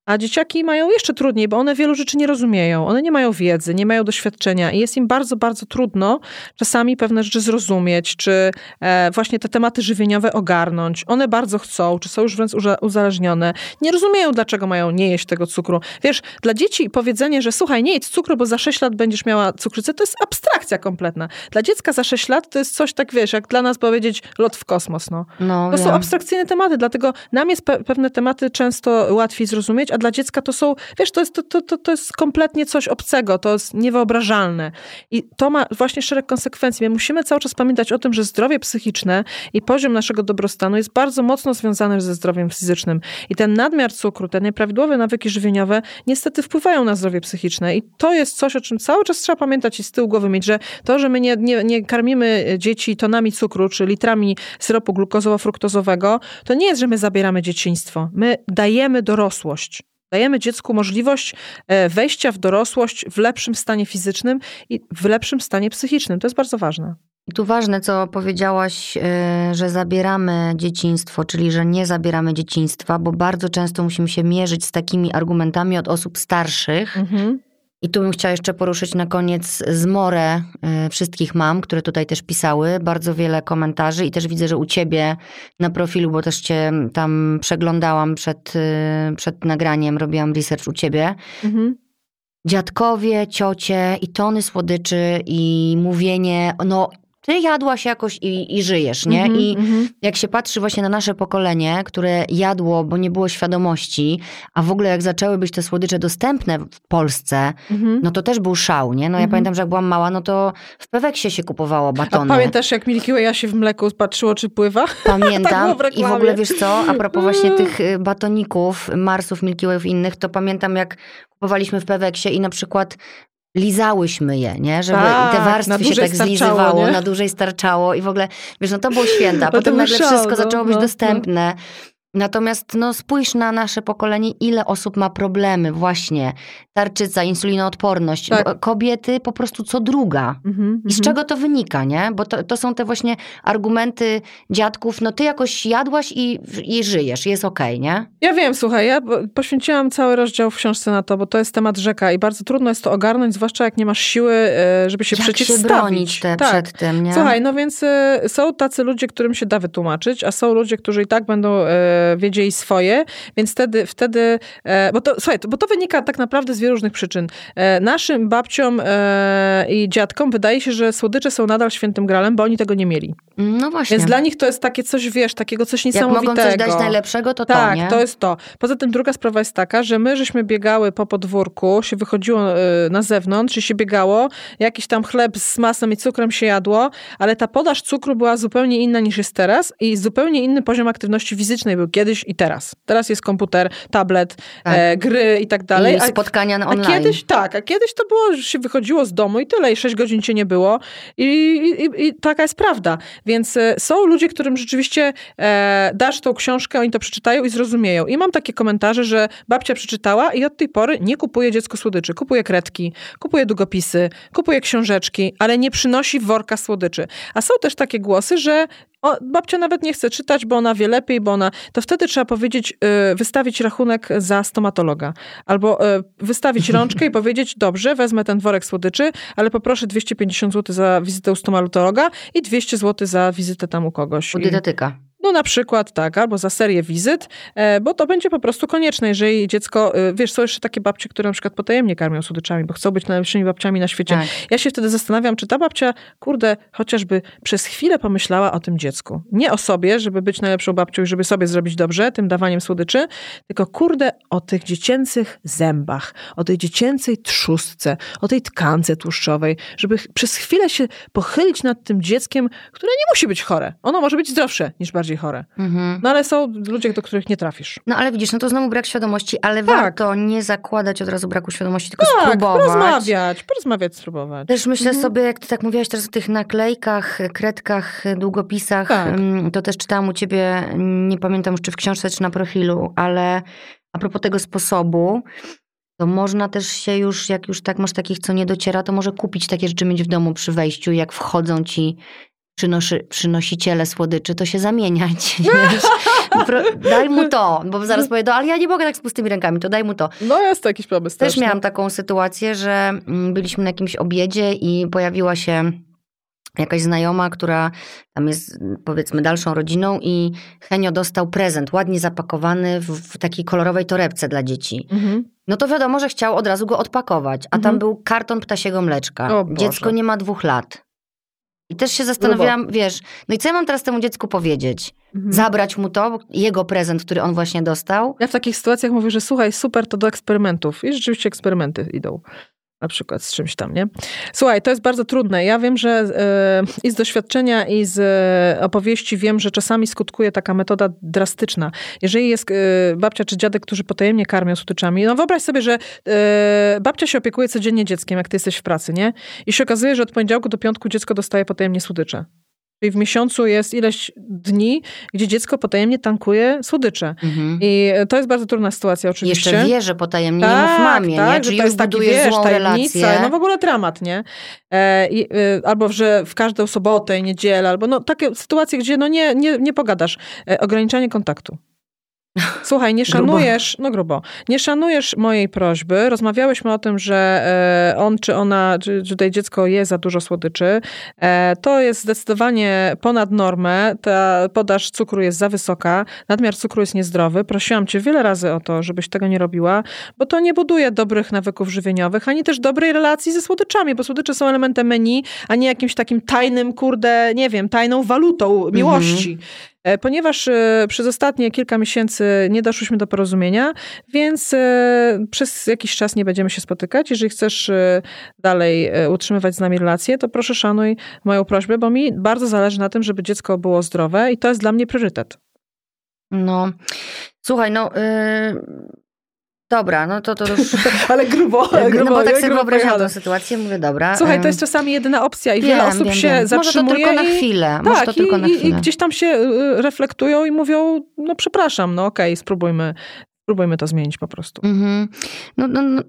A dzieciaki mają jeszcze trudniej, bo one wielu rzeczy nie rozumieją. One nie mają wiedzy, nie mają doświadczenia i jest im bardzo, bardzo trudno czasami pewne rzeczy zrozumieć, czy e, właśnie te tematy żywieniowe ogarnąć. One bardzo chcą, czy są już wręcz uzależnione. Nie rozumieją, dlaczego mają nie jeść tego cukru. Wiesz, dla dzieci powiedzenie, że słuchaj, nie jedz cukru, bo za 6 lat będziesz miała cukrzycę, to jest abstrakcja kompletna. Dla dziecka za 6 lat to jest coś tak, wiesz, jak dla nas powiedzieć lot w kosmos. No. no to wiem. są abstrakcyjne tematy, dlatego nam jest pe pewne tematy często łatwiej zrozumieć, dla dziecka to są, wiesz, to jest, to, to, to jest kompletnie coś obcego, to jest niewyobrażalne. I to ma właśnie szereg konsekwencji. My musimy cały czas pamiętać o tym, że zdrowie psychiczne i poziom naszego dobrostanu jest bardzo mocno związany ze zdrowiem fizycznym. I ten nadmiar cukru, te nieprawidłowe nawyki żywieniowe niestety wpływają na zdrowie psychiczne. I to jest coś, o czym cały czas trzeba pamiętać i z tyłu głowy mieć, że to, że my nie, nie, nie karmimy dzieci tonami cukru, czy litrami syropu glukozowo-fruktozowego, to nie jest, że my zabieramy dzieciństwo. My dajemy dorosłość. Dajemy dziecku możliwość e, wejścia w dorosłość w lepszym stanie fizycznym i w lepszym stanie psychicznym. To jest bardzo ważne. I tu ważne, co powiedziałaś, e, że zabieramy dzieciństwo, czyli że nie zabieramy dzieciństwa, bo bardzo często musimy się mierzyć z takimi argumentami od osób starszych, mhm. I tu bym chciała jeszcze poruszyć na koniec zmorę y, wszystkich mam, które tutaj też pisały. Bardzo wiele komentarzy i też widzę, że u ciebie na profilu, bo też cię tam przeglądałam przed, y, przed nagraniem, robiłam research u ciebie. Mhm. Dziadkowie, ciocie i tony słodyczy i mówienie, no ty jadłaś jakoś i, i żyjesz, nie? Mm -hmm, I mm -hmm. jak się patrzy właśnie na nasze pokolenie, które jadło, bo nie było świadomości, a w ogóle jak zaczęły być te słodycze dostępne w Polsce, mm -hmm. no to też był szał, nie? No ja mhm. pamiętam, że jak byłam mała, no to w Peweksie się kupowało batony. A pamiętasz, jak Milky Way się w mleku patrzyło, czy pływa? Pamiętam. tak I w ogóle wiesz co, a propos właśnie tych y, batoników, Marsów, Milky Wayów i innych, to pamiętam, jak kupowaliśmy w Peweksie i na przykład lizałyśmy je, nie? Żeby tak, te warstwy się tak zlizywało, nie? na dłużej starczało i w ogóle, wiesz, no to było święta. Potem nagle wszystko no, zaczęło być no, dostępne. No. Natomiast no, spójrz na nasze pokolenie, ile osób ma problemy właśnie. Tarczyca, insulinoodporność. Tak. Kobiety po prostu co druga. Mm-hmm, I z mm-hmm. czego to wynika, nie? Bo to, to są te właśnie argumenty dziadków, no ty jakoś jadłaś i, i żyjesz, jest okej, okay, nie? Ja wiem, słuchaj, ja poświęciłam cały rozdział w książce na to, bo to jest temat rzeka i bardzo trudno jest to ogarnąć, zwłaszcza jak nie masz siły, e, żeby się Jak przeciwstawić. się bronić te, tak. przed tym, nie? Słuchaj, no więc e, są tacy ludzie, którym się da wytłumaczyć, a są ludzie, którzy i tak będą e, wiedzieli swoje, więc wtedy, wtedy e, bo to, słuchaj, bo to wynika tak naprawdę z wielu różnych przyczyn. E, naszym babciom e, i dziadkom wydaje się, że słodycze są nadal świętym gralem, bo oni tego nie mieli. No właśnie. Więc dla nich to jest takie coś, wiesz, takiego coś niesamowitego. Jak mogą coś dać najlepszego, to tak, to, Tak, to jest to. Poza tym druga sprawa jest taka, że my żeśmy biegały po podwórku, się wychodziło na zewnątrz i się biegało, jakiś tam chleb z masłem i cukrem się jadło, ale ta podaż cukru była zupełnie inna niż jest teraz i zupełnie inny poziom aktywności fizycznej był kiedyś i teraz. Teraz jest komputer, tablet, tak. e, gry i tak dalej. I spotkania online. A kiedyś, tak, a kiedyś to było, że się wychodziło z domu i tyle, i 6 godzin cię nie było i, i, i taka jest prawda. Więc e, są ludzie, którym rzeczywiście e, dasz tą książkę, oni to przeczytają i zrozumieją. I mam takie komentarze, że babcia przeczytała i od tej pory nie kupuje dziecko słodyczy. Kupuje kredki, kupuje długopisy, kupuje książeczki, ale nie przynosi worka słodyczy. A są też takie głosy, że o, babcia nawet nie chce czytać, bo ona wie lepiej, bo ona. To wtedy trzeba powiedzieć, y, wystawić rachunek za stomatologa. Albo y, wystawić rączkę i powiedzieć: Dobrze, wezmę ten worek słodyczy, ale poproszę 250 zł za wizytę u stomatologa i 200 zł za wizytę tam u kogoś. U dietetyka. No na przykład tak, albo za serię wizyt, e, bo to będzie po prostu konieczne, jeżeli dziecko, e, wiesz, są jeszcze takie babcie, które na przykład potajemnie karmią słodyczami, bo chcą być najlepszymi babciami na świecie. Tak. Ja się wtedy zastanawiam, czy ta babcia, kurde, chociażby przez chwilę pomyślała o tym dziecku. Nie o sobie, żeby być najlepszą babcią i żeby sobie zrobić dobrze tym dawaniem słodyczy, tylko kurde o tych dziecięcych zębach, o tej dziecięcej trzustce, o tej tkance tłuszczowej, żeby przez chwilę się pochylić nad tym dzieckiem, które nie musi być chore. Ono może być zdrowsze niż bardziej chore. Mhm. No ale są ludzie, do których nie trafisz. No ale widzisz, no to znowu brak świadomości, ale tak. warto nie zakładać od razu braku świadomości, tylko tak, spróbować. porozmawiać, porozmawiać, spróbować. Też myślę mhm. sobie, jak ty tak mówiłaś teraz o tych naklejkach, kredkach, długopisach, tak. to też czytałam u ciebie, nie pamiętam już czy w książce, czy na profilu, ale a propos tego sposobu, to można też się już, jak już tak masz takich, co nie dociera, to może kupić takie rzeczy mieć w domu przy wejściu, jak wchodzą ci przynoszy, przynosiciele słodyczy, to się zamieniać. daj mu to, bo zaraz powie, ale ja nie mogę tak z pustymi rękami, to daj mu to. No jest to jakiś pomysł. Też, też miałam taką sytuację, że mm, byliśmy na jakimś obiedzie i pojawiła się jakaś znajoma, która tam jest powiedzmy dalszą rodziną i Henio dostał prezent ładnie zapakowany w, takiej kolorowej torebce dla dzieci. Mhm. No to wiadomo, że chciał od razu go odpakować, a mhm. tam był karton ptasiego mleczka. Dziecko nie ma dwóch lat. I też się zastanawiałam, Grubo. wiesz, no i co ja mam teraz temu dziecku powiedzieć? Mhm. Zabrać mu to, jego prezent, który on właśnie dostał? Ja w takich sytuacjach mówię, że słuchaj, super, to do eksperymentów. I rzeczywiście eksperymenty idą na przykład z czymś tam, nie? Słuchaj, to jest bardzo trudne. Ja wiem, że yy, i z doświadczenia, i z yy, opowieści wiem, że czasami skutkuje taka metoda drastyczna. Jeżeli jest yy, babcia czy dziadek, którzy potajemnie karmią słodyczami, no wyobraź sobie, że babcia się opiekuje codziennie dzieckiem, jak ty jesteś w pracy, nie? I się okazuje, że od poniedziałku do piątku dziecko dostaje potajemnie słodycze. Czyli w miesiącu jest ileś dni, gdzie dziecko potajemnie tankuje słodycze. Mhm. I to jest bardzo trudna sytuacja oczywiście. Jeszcze wie, że potajemnie tak, mów mamie, tak, nie? Czyli to jest taki, wiesz, złą relację. No w ogóle dramat, nie? E, i, y, albo, że w każdą sobotę i niedzielę, albo no takie sytuacje, gdzie no nie, nie, nie pogadasz. E, ograniczanie kontaktu. Słuchaj, nie szanujesz, grubo. no grubo, nie szanujesz mojej prośby. Rozmawiałyśmy o tym, że e, on czy ona, czy, tutaj dziecko je za dużo słodyczy. E, to jest zdecydowanie ponad normę. Ta podaż cukru jest za wysoka. Nadmiar cukru jest niezdrowy. Prosiłam cię wiele razy o to, żebyś tego nie robiła, bo to nie buduje dobrych nawyków żywieniowych, ani też dobrej relacji ze słodyczami, bo słodycze są elementem menu, a nie jakimś takim tajnym, kurde, nie wiem, tajną walutą miłości. Mhm. E, ponieważ e, przez ostatnie kilka miesięcy nie doszłyśmy do porozumienia, więc e, przez jakiś czas nie będziemy się spotykać. Jeżeli chcesz dalej utrzymywać z nami relacje, to proszę szanuj moją prośbę, bo mi bardzo zależy na tym, żeby dziecko było zdrowe i to jest dla mnie priorytet. No, słuchaj, no... Yy Dobra, no to to już... ale grubo, ale grubo. No bo tak sobie wyobrażam tę sytuację, mówię, dobra. Słuchaj, to jest czasami jedyna opcja i wiem, wiele osób wiem, się wiem. zatrzymuje. Może to tylko na chwilę. Może to tylko i, na chwilę. i gdzieś tam się y, reflektują i mówią, no przepraszam, no okej, okay, spróbujmy, spróbujmy to zmienić po prostu. Mhm. No, no, no,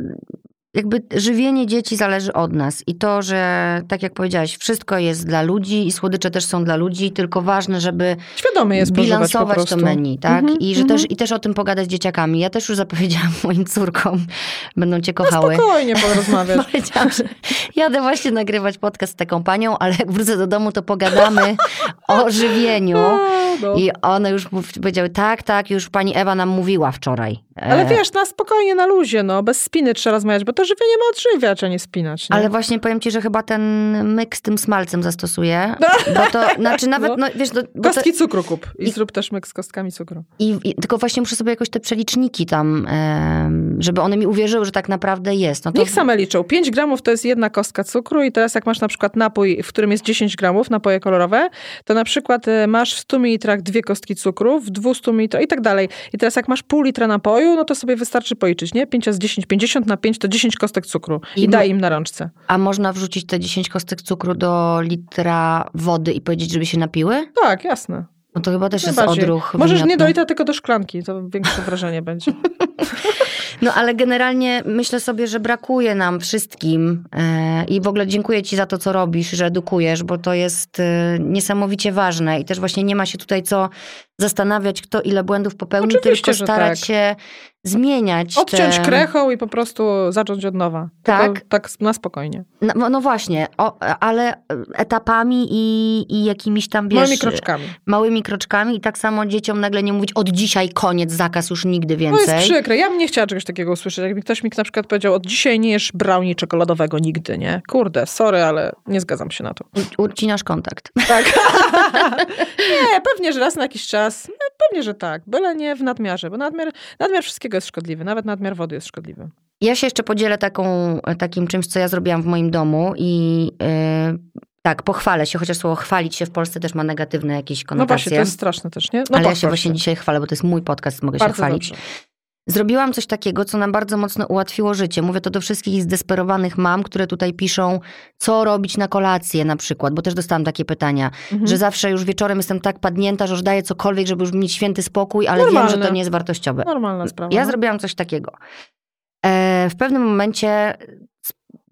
jakby żywienie dzieci zależy od nas i to, że tak jak powiedziałaś, wszystko jest dla ludzi i słodycze też są dla ludzi, tylko ważne, żeby Świadomy jest bilansować to menu, tak? Mm -hmm, I że mm -hmm. też, i też o tym pogadać z dzieciakami. Ja też już zapowiedziałam moim córkom, będą cię kochały. No spokojnie porozmawiać. Powiedziałam, że jadę właśnie nagrywać podcast z taką panią, ale jak wrócę do domu, to pogadamy o żywieniu. No. I one już powiedziały, tak, tak, już pani Ewa nam mówiła wczoraj. Ale e, wiesz, na spokojnie, na luzie, no, bez spiny trzeba rozmawiać, bo to żywienie ma odżywiać, a nie spinać. Nie? Ale właśnie powiem ci, że chyba ten myk z tym smalcem zastosuję, bo to, znaczy nawet, no, no wiesz... Do, Kostki to... cukru kup i, i zrób też myk z kostkami cukru. I, I, tylko właśnie muszę sobie jakoś te przeliczniki tam, żeby one mi uwierzyły, że tak naprawdę jest. No to... Niech same liczą. 5 gramów to jest jedna kostka cukru i teraz jak masz na przykład napój, w którym jest 10 gramów, napoje kolorowe, to na przykład e, masz w 100 ml dwie kostki cukru, w 200 ml i tak dalej. I teraz jak masz pół litra napoju, no to sobie wystarczy policzyć, nie? 5 z 10, 50 na 5 to 10 kostek cukru i, I daj im na rączce. A można wrzucić te 10 kostek cukru do litra wody i powiedzieć, żeby się napiły? Tak, jasne. No to chyba też jest odruch. Możesz wymiotny. nie do litra, tylko do szklanki, to większe wrażenie będzie. No ale generalnie myślę sobie, że brakuje nam wszystkim e, i w ogóle dziękuję Ci za to, co robisz, że edukujesz, bo to jest e, niesamowicie ważne i też właśnie nie ma się tutaj co zastanawiać, kto ile błędów popełnił, Oczywiście, tylko starać tak. się zmieniać. Odciąć te... krechą i po prostu zacząć od nowa. Tak. tak na spokojnie. No, no właśnie, o, ale etapami i, i jakimiś tam, wiesz... Małymi kroczkami. Małymi kroczkami i tak samo dzieciom nagle nie mówić od dzisiaj koniec, zakaz już nigdy więcej. To jest przykre. Ja bym nie chciała czegoś takiego usłyszeć. Jakby ktoś mi na przykład powiedział, od dzisiaj nie jesz brownie czekoladowego nigdy, nie? Kurde, sorry, ale nie zgadzam się na to. Ucinasz kontakt. Tak. nie, pewnie, że raz na jakiś czas. Pewnie, że tak. Byle nie w nadmiarze, bo nadmiar, nadmiar wszystkiego jest szkodliwy. Nawet nadmiar wody jest szkodliwy. Ja się jeszcze podzielę taką, takim czymś, co ja zrobiłam w moim domu i yy, Tak, pochwalę się, chociaż słowo chwalić się w Polsce też ma negatywne jakieś No konotacje. właśnie, to jest straszne też, nie? No ale ja się pochwal właśnie dzisiaj chwalę, bo to jest mój podcast, mogę Bardzo się chwalić. dobrze. Zrobiłam coś takiego, co nam bardzo mocno ułatwiło życie. Mówię to do wszystkich zdesperowanych mam, które tutaj piszą, co robić na kolację na przykład, bo też dostałam takie pytania, Mhm. że zawsze już wieczorem jestem tak padnięta, że już daję cokolwiek, żeby już mieć święty spokój, ale wiem, Normalne. że to nie jest wartościowe. Normalna sprawa. Ja no. zrobiłam coś takiego. E, w pewnym momencie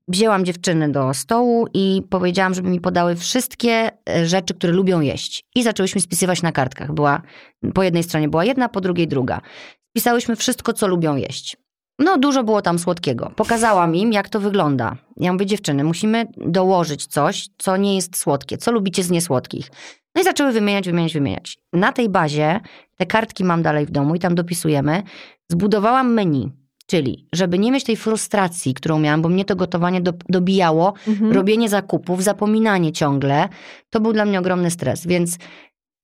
wzięłam dziewczyny do stołu i powiedziałam, żeby mi podały wszystkie e, rzeczy, które lubią jeść. I zaczęłyśmy spisywać na kartkach. Była, po jednej stronie była jedna, po drugiej druga. Spisałyśmy wszystko, co lubią jeść. No, dużo było tam słodkiego. Pokazałam im, jak to wygląda. Ja mówię, dziewczyny, musimy dołożyć coś, co nie jest słodkie, co lubicie z niesłodkich. No i zaczęły wymieniać, wymieniać, wymieniać. Na tej bazie, te kartki mam dalej w domu i tam dopisujemy, zbudowałam menu. Czyli, żeby nie mieć tej frustracji, którą miałam, bo mnie to gotowanie do, dobijało, Mhm. robienie zakupów, zapominanie ciągle, to był dla mnie ogromny stres. Więc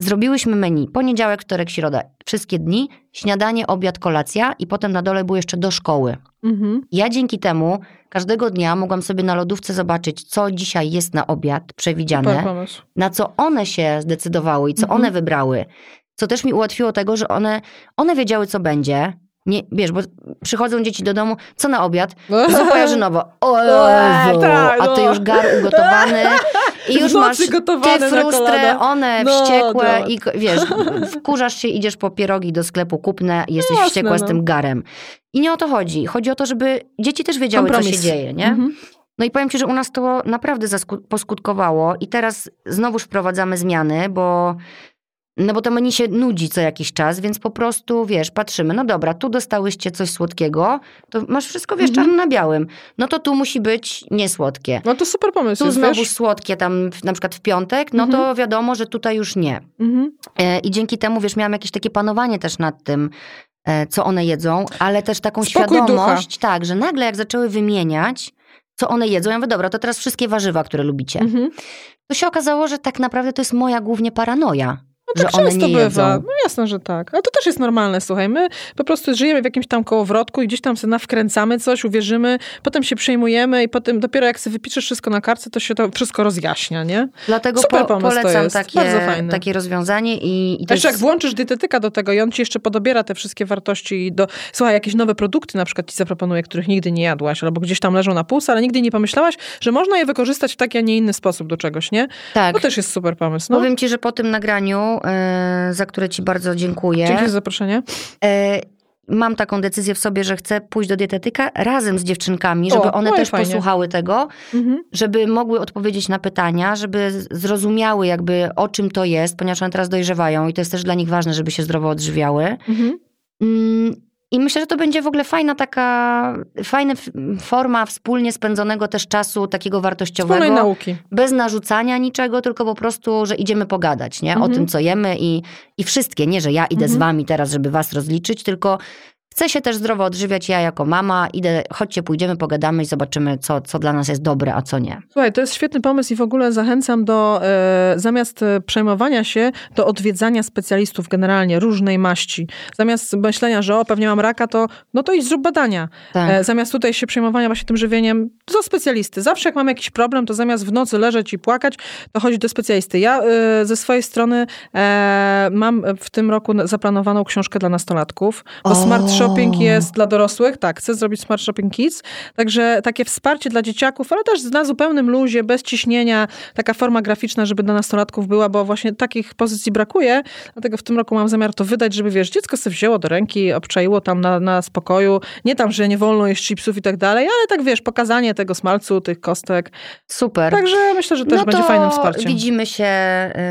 zrobiłyśmy menu. Poniedziałek, wtorek, środa. Wszystkie dni. Śniadanie, obiad, kolacja i potem na dole było jeszcze do szkoły. Mhm. Ja dzięki temu każdego dnia mogłam sobie na lodówce zobaczyć, co dzisiaj jest na obiad przewidziane na co one się zdecydowały i co Mhm. one wybrały. Co też mi ułatwiło tego, że one, one wiedziały, co będzie. Nie, wiesz, bo przychodzą dzieci do domu, co na obiad? Zupa jarzynowa. O tak, a ty no. już gar ugotowany i już masz ty frustrę, one No, wściekłe i wiesz, wkurzasz się, idziesz po pierogi do sklepu kupne jesteś Jasne, wściekła z no. tym garem. I nie o to chodzi. Chodzi o to, żeby dzieci też wiedziały, co się dzieje, nie? Mhm. No i powiem ci, że u nas to naprawdę poskutkowało i teraz znowuż wprowadzamy zmiany, bo no bo to menu się nudzi co jakiś czas, więc po prostu, wiesz, patrzymy, no dobra, tu dostałyście coś słodkiego, to masz wszystko, wiesz, Mhm. czarno na białym. No to tu musi być niesłodkie. No to super pomysł Tu jest, znowu wiesz? słodkie tam na przykład w piątek, no to Mhm. wiadomo, że tutaj już nie. Mhm. E, I dzięki temu, wiesz, miałam jakieś takie panowanie też nad tym, e, co one jedzą, ale też taką Spokój świadomość, tak, że nagle jak zaczęły wymieniać, co one jedzą, ja mówię, dobra, to teraz wszystkie warzywa, które lubicie. Mhm. To się okazało, że tak naprawdę to jest moja głównie paranoja, No że tak one często bywa. jedzą. No jasne, że tak. Ale to też jest normalne, słuchaj. My po prostu żyjemy w jakimś tam kołowrotku i gdzieś tam sobie nawkręcamy coś, uwierzymy, potem się przejmujemy i potem dopiero jak sobie wypiszesz wszystko na kartce, to się to wszystko rozjaśnia, nie? Dlatego Super po, polecam takie, takie rozwiązanie i, i to Jeszcze jak włączysz dietetyka do tego i on ci jeszcze podobiera te wszystkie wartości i do... Słuchaj, jakieś nowe produkty na przykład ci zaproponuje, których nigdy nie jadłaś, albo gdzieś tam leżą na półce, ale nigdy nie pomyślałaś, że można je wykorzystać w taki, a nie inny sposób do czegoś, nie? Tak. To też jest super pomysł. No. Powiem ci, że po tym nagraniu, za które ci bardzo dziękuję, Dzięki za zaproszenie. e, mam taką decyzję w sobie, że chcę pójść do dietetyka razem z dziewczynkami, żeby O, one no też fajnie. posłuchały tego, Mhm. żeby mogły odpowiedzieć na pytania, żeby zrozumiały jakby o czym to jest, ponieważ one teraz dojrzewają i to jest też dla nich ważne, żeby się zdrowo odżywiały. Mhm. Mm, I myślę, że to będzie w ogóle fajna taka, fajna forma wspólnie spędzonego też czasu takiego Wspólnej wartościowego. nauki. Bez narzucania niczego, tylko po prostu, że idziemy pogadać, nie? O Mhm. tym, co jemy i, i wszystkie. Nie, że ja idę z Mhm. wami teraz, żeby was rozliczyć, tylko chcę się też zdrowo odżywiać ja jako mama. Idę, chodźcie, pójdziemy, pogadamy i zobaczymy, co, co dla nas jest dobre, a co nie. Słuchaj, to jest świetny pomysł i w ogóle zachęcam do, e, zamiast e, przejmowania się, do odwiedzania specjalistów generalnie różnej maści. Zamiast myślenia, że o, pewnie mam raka, to no to idź zrób badania. Tak. E, zamiast tutaj się przejmowania właśnie tym żywieniem, do specjalisty. Zawsze jak mam jakiś problem, to zamiast w nocy leżeć i płakać, to chodzić do specjalisty. Ja e, ze swojej strony e, mam w tym roku zaplanowaną książkę dla nastolatków, bo O! smart shopping jest dla dorosłych. Tak, chcę zrobić smart shopping kids. Także takie wsparcie dla dzieciaków, ale też na zupełnym luzie, bez ciśnienia, taka forma graficzna, żeby dla nastolatków była, bo właśnie takich pozycji brakuje. Dlatego w tym roku mam zamiar to wydać, żeby wiesz, dziecko sobie wzięło do ręki, obczaiło tam na, na spokoju. Nie tam, że nie wolno jeść chipsów i tak dalej, ale tak wiesz, pokazanie tego smalcu, tych kostek. Super. Także myślę, że też no będzie fajnym wsparciem. widzimy się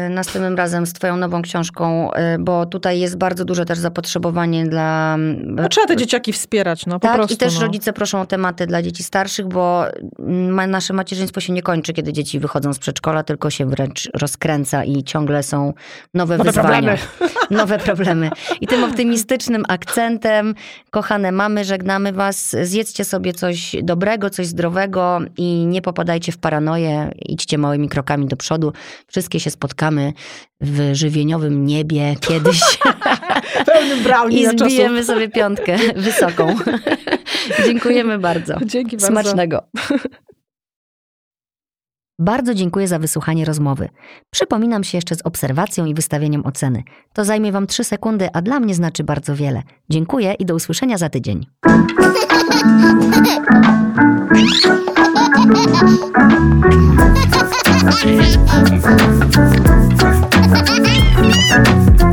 y, następnym razem z twoją nową książką, y, bo tutaj jest bardzo duże też zapotrzebowanie dla... No, trzeba te dzieciaki wspierać, no po tak, prostu. i też no. rodzice proszą o tematy dla dzieci starszych, bo ma, nasze macierzyństwo się nie kończy, kiedy dzieci wychodzą z przedszkola, tylko się wręcz rozkręca i ciągle są nowe, Nowe wyzwania. problemy. Nowe problemy. I tym optymistycznym akcentem, kochane mamy, żegnamy was. Zjedzcie sobie coś dobrego, coś zdrowego i nie popadajcie w paranoję. Idźcie małymi krokami do przodu. Wszystkie się spotkamy w żywieniowym niebie kiedyś Pełnym brownie i zbijemy sobie piątkę wysoką. Dziękujemy bardzo. Dzięki bardzo. Smacznego. Bardzo dziękuję za wysłuchanie rozmowy. Przypominam się jeszcze z obserwacją i wystawieniem oceny. To zajmie Wam 3 sekundy, a dla mnie znaczy bardzo wiele. Dziękuję i do usłyszenia za tydzień.